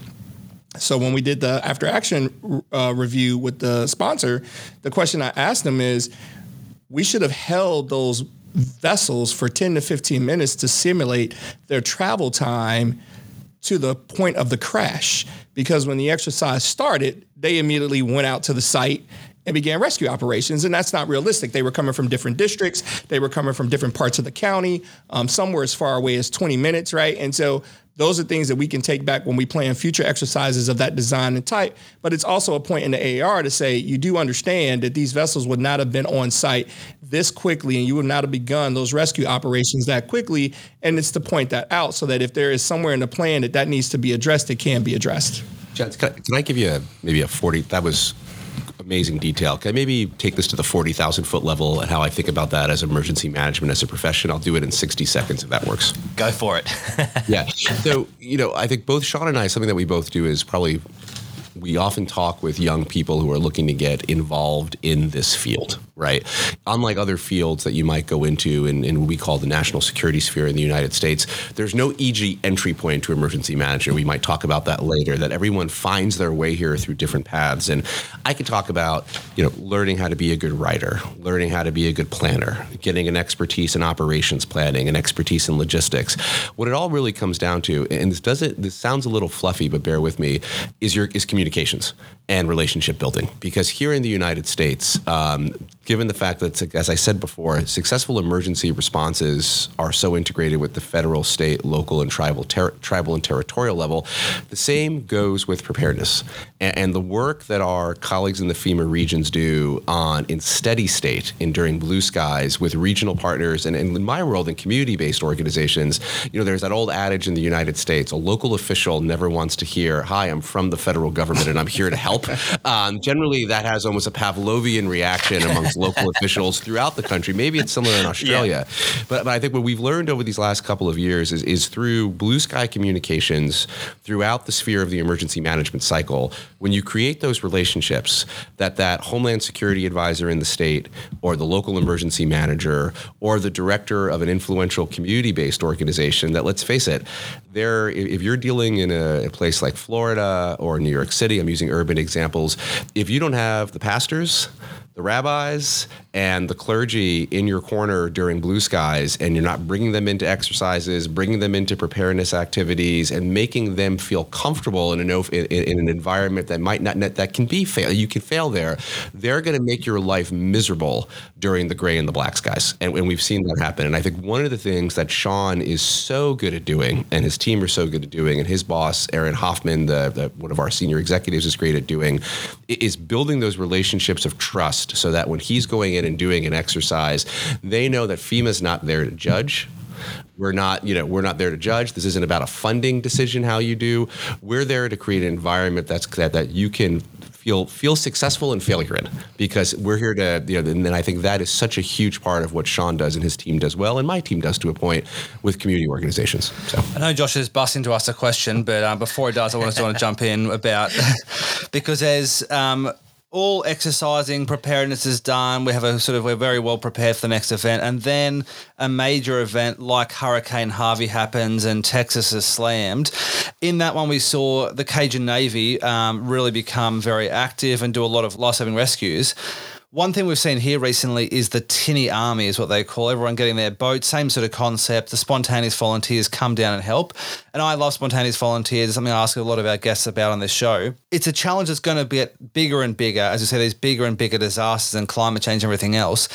So when we did the after action uh, review with the sponsor, the question I asked them is, we should have held those vessels for 10 to 15 minutes to simulate their travel time to the point of the crash. Because when the exercise started, they immediately went out to the site and began rescue operations. And that's not realistic. They were coming from different districts, they were coming from different parts of the county. Um, some were as far away as 20 minutes, right? And so those are things that we can take back when we plan future exercises of that design and type. But it's also a point in the AAR to say you do understand that these vessels would not have been on site this quickly and you would not have begun those rescue operations that quickly. And it's to point that out so that if there is somewhere in the plan that that needs to be addressed, it can be addressed. John, can I, can I give you a, maybe a 40? That was amazing detail. Can I maybe take this to the 40,000 foot level and how I think about that as emergency management as a profession? I'll do it in 60 seconds if that works. Go for it. yeah. So, you know, I think both Sean and I, something that we both do is probably we often talk with young people who are looking to get involved in this field, right? Unlike other fields that you might go into in, in, what we call the national security sphere in the United States, there's no EG entry point to emergency management. We might talk about that later, that everyone finds their way here through different paths. And I could talk about, you know, learning how to be a good writer, learning how to be a good planner, getting an expertise in operations planning, an expertise in logistics. What it all really comes down to, and this doesn't this sounds a little fluffy, but bear with me, is your is communication communications and relationship building. Because here in the United States, um, given the fact that, as I said before, successful emergency responses are so integrated with the federal, state, local, and tribal, ter- tribal and territorial level, the same goes with preparedness. And, and, the work that our colleagues in the FEMA regions do on in steady state, enduring blue skies with regional partners, and, and in my world, in community-based organizations, you know, there's that old adage in the United States: a local official never wants to hear, "Hi, I'm from the federal government and I'm here to help." Um, generally, that has almost a Pavlovian reaction amongst local officials throughout the country. Maybe it's similar in Australia, yeah. but, but I think what we've learned over these last couple of years is, is through blue sky communications throughout the sphere of the emergency management cycle. When you create those relationships, that that Homeland Security advisor in the state, or the local emergency manager, or the director of an influential community-based organization, that let's face it, there if you're dealing in a, a place like Florida or New York City, I'm using urban examples. If you don't have the pastors the rabbis and the clergy in your corner during blue skies and you're not bringing them into exercises bringing them into preparedness activities and making them feel comfortable in an, in, in an environment that might not that can be fail you can fail there they're going to make your life miserable during the gray and the black skies. And, and we've seen that happen. And i think one of the things that sean is so good at doing and his team are so good at doing and his boss aaron hoffman the, the one of our senior executives is great at doing is building those relationships of trust so that when he's going in and doing an exercise, they know that FEMA's not there to judge. We're not, you know, we're not there to judge. This isn't about a funding decision how you do. We're there to create an environment that's that, that you can feel feel successful and failure in because we're here to you know and then I think that is such a huge part of what Sean does and his team does well and my team does to a point with community organizations. So I know Josh is busting to ask a question, but um, before he does, I want to, want to jump in about because as um, all exercising preparedness is done. We have a sort of we're very well prepared for the next event, and then a major event like Hurricane Harvey happens and Texas is slammed. In that one, we saw the Cajun Navy um, really become very active and do a lot of life-saving rescues. One thing we've seen here recently is the tinny army, is what they call everyone getting their boat. Same sort of concept. The spontaneous volunteers come down and help. And I love spontaneous volunteers. It's something I ask a lot of our guests about on this show. It's a challenge that's going to get bigger and bigger, as you say, these bigger and bigger disasters and climate change and everything else.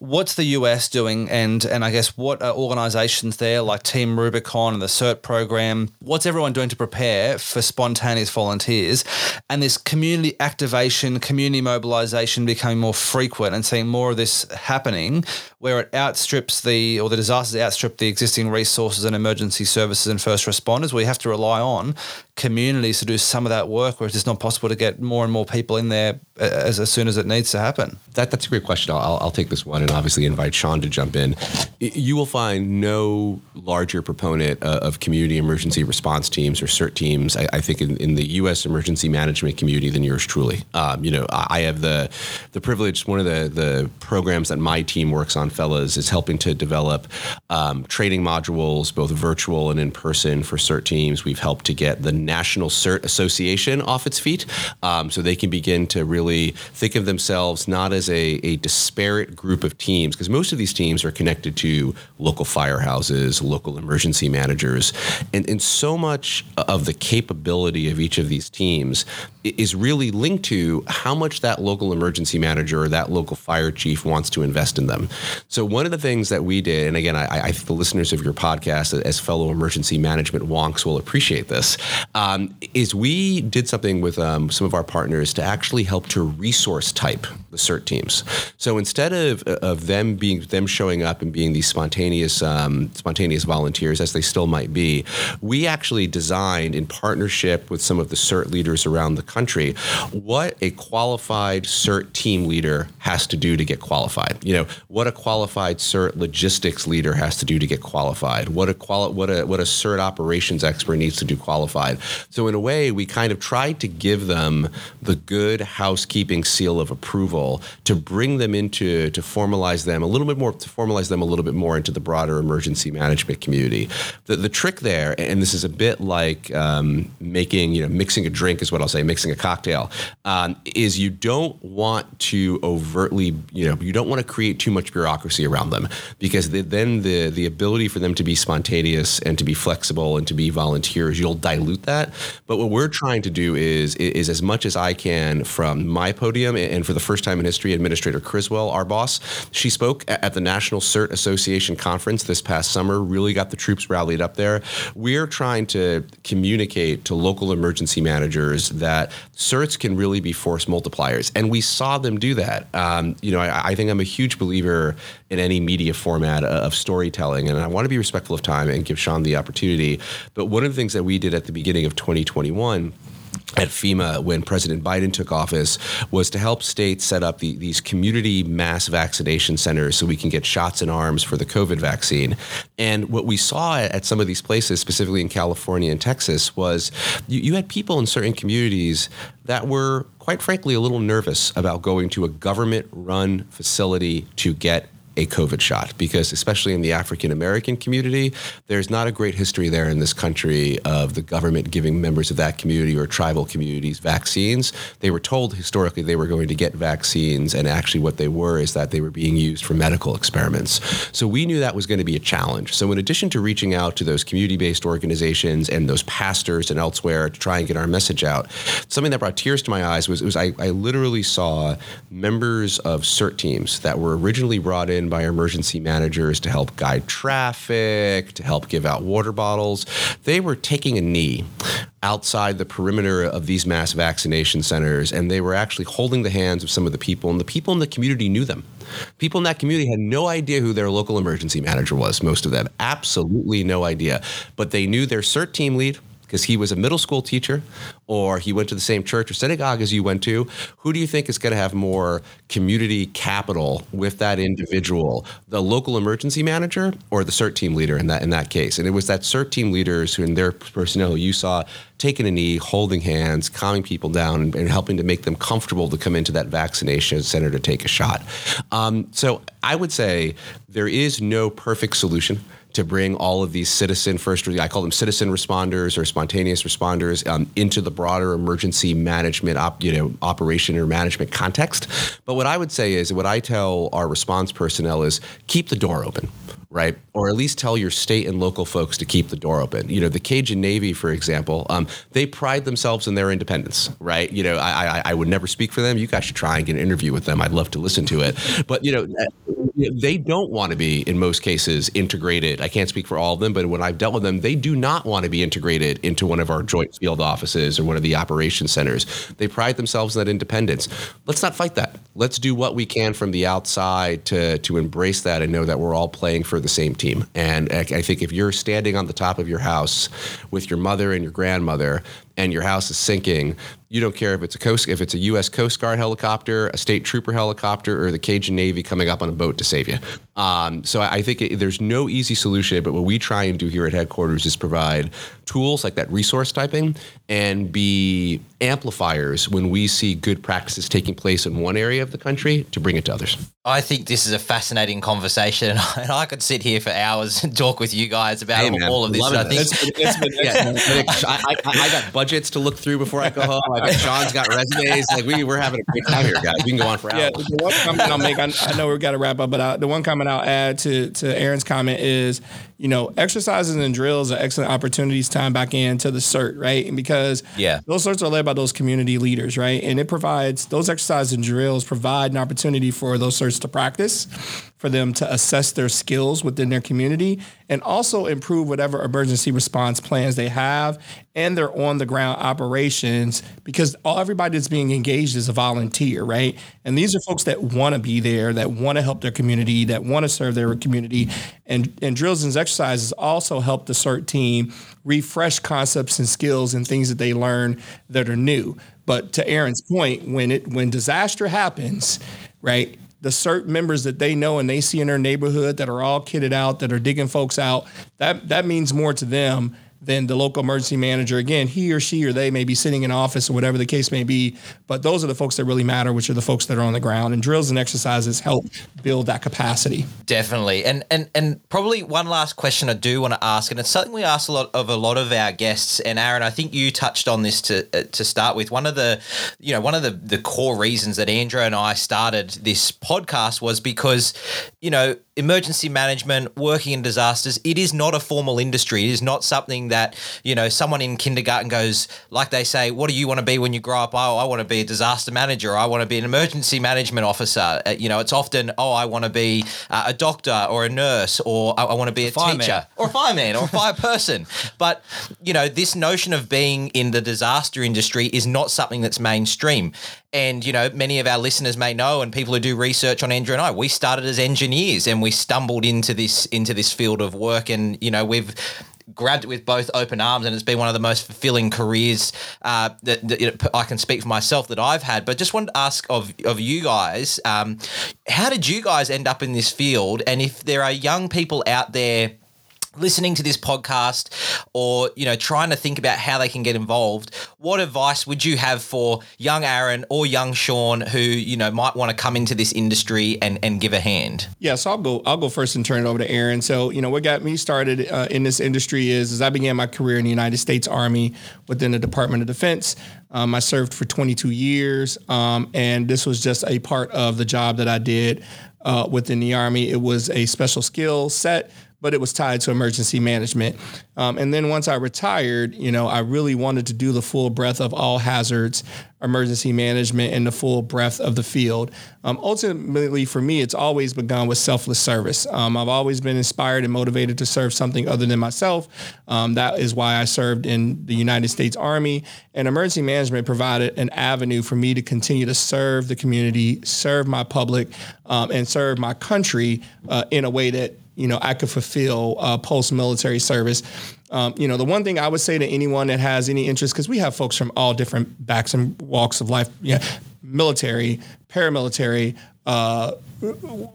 What's the US doing? And and I guess what are organizations there like Team Rubicon and the CERT program? What's everyone doing to prepare for spontaneous volunteers and this community activation, community mobilization becoming more frequent and seeing more of this happening where it outstrips the or the disasters outstrip the existing resources and emergency services and first responders. We have to rely on communities to do some of that work where it's just not possible to get more and more people in there uh, as, as soon as it needs to happen. That, that's a great question. I'll, I'll take this one and obviously invite sean to jump in. You will find no larger proponent uh, of community emergency response teams or cert teams i, I think in, in, the us emergency management community than yours truly. Um, you know I, have the the privilege one of the the programs that my team works on fellas is helping to develop um, training modules both virtual and in person for cert teams we've helped to get the National CERT Association off its feet um, so they can begin to really think of themselves not as a, a disparate group of teams, because most of these teams are connected to local firehouses, local emergency managers. And, and so much of the capability of each of these teams is really linked to how much that local emergency manager or that local fire chief wants to invest in them. So one of the things that we did, and again, I, I think the listeners of your podcast as fellow emergency management wonks will appreciate this, um, is we did something with um, some of our partners to actually help to resource type the CERT teams. So instead of of them being them showing up and being these spontaneous um, spontaneous volunteers as they still might be, we actually designed in partnership with some of the CERT leaders around the country what a qualified CERT team leader has to do to get qualified. You know what a qualified CERT logistics leader has to do to get qualified. What a quali- what a what a CERT operations expert needs to do qualified. So in a way, we kind of tried to give them the good housekeeping seal of approval to bring them into to formalize them a little bit more to formalize them a little bit more into the broader emergency management community. The the trick there, and this is a bit like um, making you know mixing a drink is what I'll say, mixing a cocktail, um, is you don't want to overtly you know you don't want to create too much bureaucracy around them because the, then the the ability for them to be spontaneous and to be flexible and to be volunteers you'll dilute that. But what we're trying to do is is as much as I can from my podium, and for the first time in history, Administrator Criswell, our boss, she spoke at the National CERT Association conference this past summer. Really got the troops rallied up there. We're trying to communicate to local emergency managers that certs can really be force multipliers, and we saw them do that. Um, you know, I, I think I'm a huge believer in any media format of storytelling, and I want to be respectful of time and give Sean the opportunity. But one of the things that we did at the beginning of 2021 at FEMA when President Biden took office was to help states set up the, these community mass vaccination centers so we can get shots in arms for the COVID vaccine. And what we saw at some of these places, specifically in California and Texas, was you, you had people in certain communities that were, quite frankly, a little nervous about going to a government run facility to get a COVID shot because, especially in the African American community, there's not a great history there in this country of the government giving members of that community or tribal communities vaccines. They were told historically they were going to get vaccines, and actually, what they were is that they were being used for medical experiments. So we knew that was going to be a challenge. So, in addition to reaching out to those community based organizations and those pastors and elsewhere to try and get our message out, something that brought tears to my eyes was, was I, I literally saw members of CERT teams that were originally brought in by emergency managers to help guide traffic, to help give out water bottles. They were taking a knee outside the perimeter of these mass vaccination centers, and they were actually holding the hands of some of the people, and the people in the community knew them. People in that community had no idea who their local emergency manager was, most of them. Absolutely no idea. But they knew their CERT team lead because he was a middle school teacher or he went to the same church or synagogue as you went to, who do you think is going to have more community capital with that individual, the local emergency manager or the CERT team leader in that in that case? And it was that CERT team leaders who, in their personnel, you saw taking a knee, holding hands, calming people down, and, and, helping to make them comfortable to come into that vaccination center to take a shot. Um, so I would say there is no perfect solution to bring all of these citizen first, I call them citizen responders or spontaneous responders um, into the broader emergency management, op, you know, operation or management context. But what I would say is, what I tell our response personnel is keep the door open right? Or at least tell your state and local folks to keep the door open. You know, the Cajun Navy, for example, um, they pride themselves in their independence, right? You know, I, I, I, would never speak for them. You guys should try and get an interview with them. I'd love to listen to it. But, you know, they don't want to be, in most cases, integrated. I can't speak for all of them, but when I've dealt with them, they do not want to be integrated into one of our joint field offices or one of the operations centers. They pride themselves in that independence. Let's not fight that. Let's do what we can from the outside to, to embrace that and know that we're all playing for for the same team. And I think if you're standing on the top of your house with your mother and your grandmother and your house is sinking, you don't care if it's a coast, if it's a U.S. Coast Guard helicopter, a state trooper helicopter, or the Cajun Navy coming up on a boat to save you. Um, so I think it, there's no easy solution. But what we try and do here at headquarters is provide tools like that resource typing and be amplifiers when we see good practices taking place in one area of the country to bring it to others. I think this is a fascinating conversation, and I could sit here for hours and talk with you guys about hey, all of this. I think it's been, it's been, yeah, I, I, I got budgets to look through before I go home. I got Sean's got resumes. Like we we're having a great time here, guys. We can go on for hours. Yeah, the one comment I'll make. I, I know we've got to wrap up, but I, the one comment I'll add to to Aaron's comment is, you know, exercises and drills are excellent opportunities time back into the CERT, right? And because yeah, those CERTs are led by those community leaders, right? And it provides those exercises and drills provide an opportunity for those CERTs to practice for them to assess their skills within their community and also improve whatever emergency response plans they have and their on the ground operations because all everybody that's being engaged is a volunteer, right? And these are folks that want to be there, that want to help their community, that want to serve their community. And, and drills and exercises also help the CERT team refresh concepts and skills and things that they learn that are new. But to Aaron's point, when it when disaster happens, right? The CERT team members that they know and they see in their neighborhood that are all kitted out, that are digging folks out, that that means more to them than the local emergency manager. Again, he or she or they may be sitting in office or whatever the case may be, but those are the folks that really matter, which are the folks that are on the ground. And drills and exercises help build that capacity. Definitely. And and and probably one last question I do want to ask, and it's something we ask a lot of a lot of our guests. And Aaron, I think you touched on this to uh, to start with. One of the you know one of the the core reasons that Andrew and I started this podcast was because you know emergency management, working in disasters, it is not a formal industry. It is not something that, you know, someone in kindergarten goes, like they say, what do you want to be when you grow up? Oh, I want to be a disaster manager. I want to be an emergency management officer. Uh, you know, it's often, oh, I want to be uh, a doctor or a nurse or I, I want to be a, a teacher or a fireman or a fire person. But, you know, this notion of being in the disaster industry is not something that's mainstream. And, you know, many of our listeners may know, and people who do research on Andrew and I, we started as engineers and we stumbled into this into this field of work. And, you know, we've grabbed it with both open arms, and it's been one of the most fulfilling careers uh, that, that you know, I can speak for myself that I've had. But just wanted to ask of of you guys, um, how did you guys end up in this field? And if there are young people out there listening to this podcast or you know trying to think about how they can get involved what advice would you have for young aaron or young sean who you know might want to come into this industry and and give a hand? Yeah so i'll go i'll go first and turn it over to aaron. So you know what got me started uh, in this industry is as i began my career in the united states army within the department of defense. Um, i served for 22 years um, and this was just a part of the job that i did uh, within the army. It was a special skill set but it was tied to emergency management. Um, and then once I retired, you know, I really wanted to do the full breadth of all hazards, emergency management, and the full breadth of the field. Um, ultimately, for me, it's always begun with selfless service. Um, I've always been inspired and motivated to serve something other than myself. Um, that is why I served in the United States Army. And emergency management provided an avenue for me to continue to serve the community, serve my public, um, and serve my country uh, in a way that you know, I could fulfill uh, post military service. Um, you know, the one thing I would say to anyone that has any interest, because we have folks from all different backs and walks of life, yeah, military, paramilitary, uh,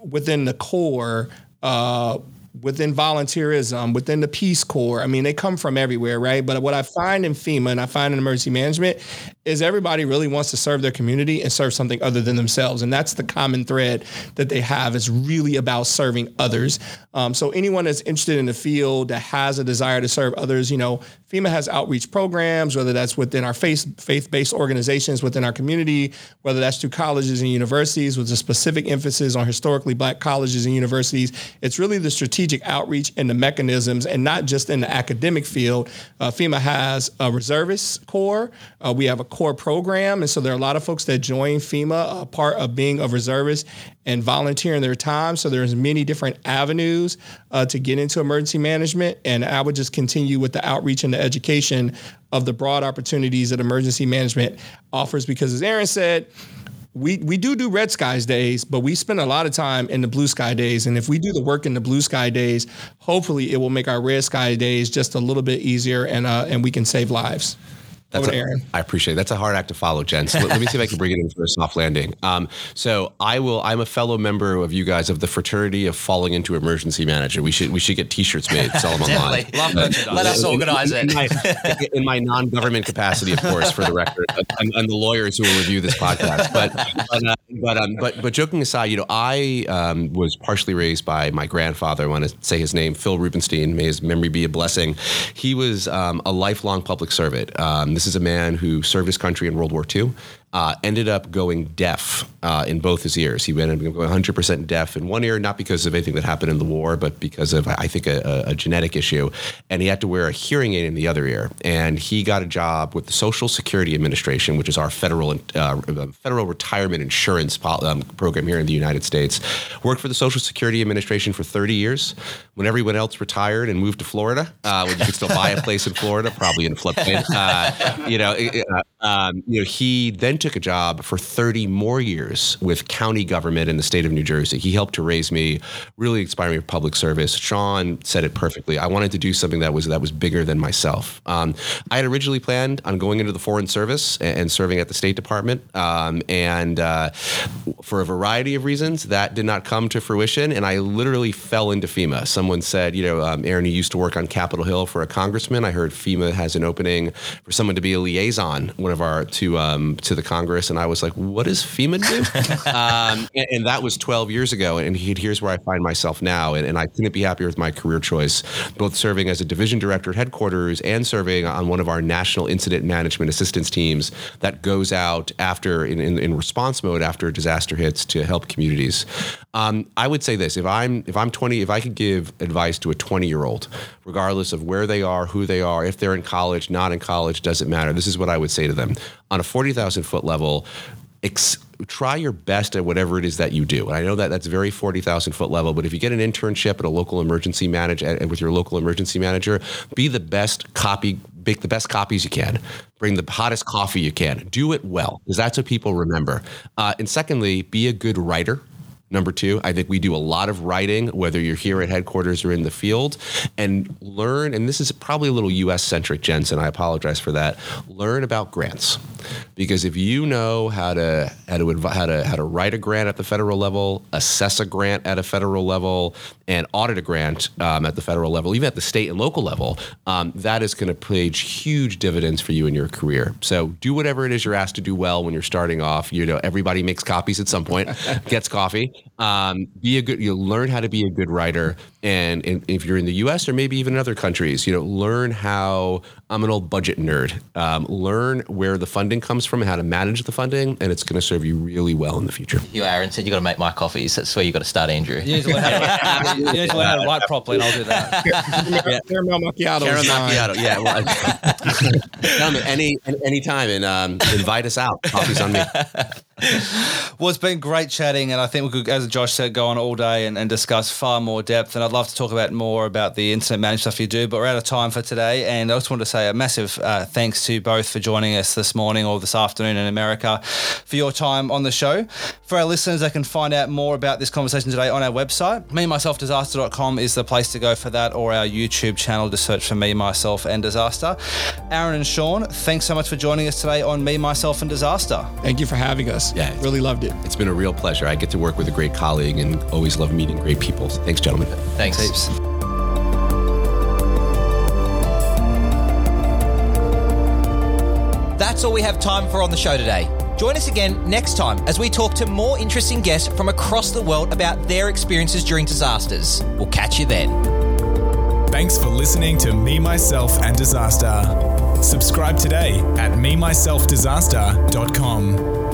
within the Corps, uh, within volunteerism, within the Peace Corps. I mean, they come from everywhere, right? But what I find in FEMA and I find in emergency management is everybody really wants to serve their community and serve something other than themselves. And that's the common thread that they have is really about serving others. Um, so anyone that's interested in the field that has a desire to serve others, you know, FEMA has outreach programs, whether that's within our faith, faith-based organizations within our community, whether that's through colleges and universities with a specific emphasis on historically black colleges and universities. It's really the strategic outreach and the mechanisms and not just in the academic field. Uh, FEMA has a reservist corps. Uh, we have a core program. And so there are a lot of folks that join FEMA, a part of being a reservist and volunteering their time. So there's many different avenues uh, to get into emergency management. And I would just continue with the outreach and the education of the broad opportunities that emergency management offers. Because as Aaron said, we, we do do red skies days, but we spend a lot of time in the blue sky days. And if we do the work in the blue sky days, hopefully it will make our red sky days just a little bit easier and, uh, and we can save lives. That's a, Aaron. I appreciate it. That's a hard act to follow, Jen. So let, let, me see if I can bring it in for a soft landing. Um, so I will. I'm a fellow member of you guys of the fraternity of falling into emergency manager. We should we should get T-shirts made, sell them online. Love uh, Let us organize in, it. In my, in my, non-government capacity, of course, for the record, I'm, I'm, the lawyers who will review this podcast. But but uh, but, um, but but joking aside, you know, I um, was partially raised by my grandfather. I want to say his name, Phil Rubenstein. May his memory be a blessing. He was um, a lifelong public servant. Um, this is a man who served his country in World War II uh, ended up going deaf uh, in both his ears. He ended up going 100% deaf in one ear, not because of anything that happened in the war, but because of, I think, a, a, genetic issue. And he had to wear a hearing aid in the other ear. And he got a job with the Social Security Administration, which is our federal uh, federal retirement insurance um, program here in the United States. Worked for the Social Security Administration for 30 years. When everyone else retired and moved to Florida, uh, when you could still buy a place in Florida, probably in floodplain, uh, you know, uh, um, you know, he then took a job for 30 more years with county government in the state of New Jersey. He helped to raise me, really inspired me for public service. Sean said it perfectly. I wanted to do something that was that was bigger than myself. Um, I had originally planned on going into the Foreign Service and, and serving at the State Department, um, and uh, for a variety of reasons, that did not come to fruition. And I literally fell into FEMA. Someone said, you know, um, Aaron, you used to work on Capitol Hill for a congressman. I heard FEMA has an opening for someone to be a liaison, one of our to um, to the Congress, and I was like, "What does FEMA do?" um, and, and, that was 12 years ago. And here's where I find myself now, and, and, I couldn't be happier with my career choice, both serving as a division director at headquarters and serving on one of our national incident management assistance teams that goes out after in, in, in response mode after a disaster hits to help communities. Um, I would say this: if I'm if I'm 20, if I could give advice to a 20 year old, regardless of where they are, who they are, if they're in college, not in college, doesn't matter. This is what I would say to them: on a 40,000 foot level, ex- try your best at whatever it is that you do. And I know that that's very 40,000 foot level, but if you get an internship at a local emergency manager with your local emergency manager, be the best copy, make the best copies you can, bring the hottest coffee you can, do it well, because that's what people remember. Uh, and secondly, be a good writer. Number two, I think we do a lot of writing, whether you're here at headquarters or in the field, and learn. And this is probably a little U.S. centric, Jensen. I apologize for that. Learn about grants, because if you know how to how to how to how to write a grant at the federal level, assess a grant at a federal level, and audit a grant um, at the federal level, even at the state and local level, um, that is going to pay huge dividends for you in your career. So do whatever it is you're asked to do well when you're starting off. You know, everybody makes copies at some point, gets coffee. Um, be a good. You learn how to be a good writer, and, and, if you're in the U.S. or maybe even in other countries, you know, learn how. I'm an old budget nerd. Um, learn where the funding comes from and how to manage the funding, and it's going to serve you really well in the future. You, Aaron, said you got to make my coffees. That's where you got to start, Andrew. You need to learn how to, you need to, learn how to write properly, and I'll do that. Caramel macchiato. Caramel macchiato. Yeah. Well, any any time, and um, invite us out. Coffee's on me. well, it's been great chatting, and I think we could, as Josh said, go on all day and, and, discuss far more depth. And I'd love to talk about more about the incident management stuff you do, but we're out of time for today. And I just want to say a massive uh, thanks to both for joining us this morning or this afternoon in America for your time on the show. For our listeners, they can find out more about this conversation today on our website. Me, myself, disaster.com is the place to go for that, or our YouTube channel to search for me, myself, and disaster. Aaron and Sean, thanks so much for joining us today on Me, Myself, and Disaster. Thank you for having us. Yeah. Really loved it. It's been a real pleasure. I get to work with a great colleague and always love meeting great people. So thanks, gentlemen. Thanks. Heaps. That's all we have time for on the show today. Join us again next time as we talk to more interesting guests from across the world about their experiences during disasters. We'll catch you then. Thanks for listening to Me, Myself, and Disaster. Subscribe today at memyselfdisaster.com.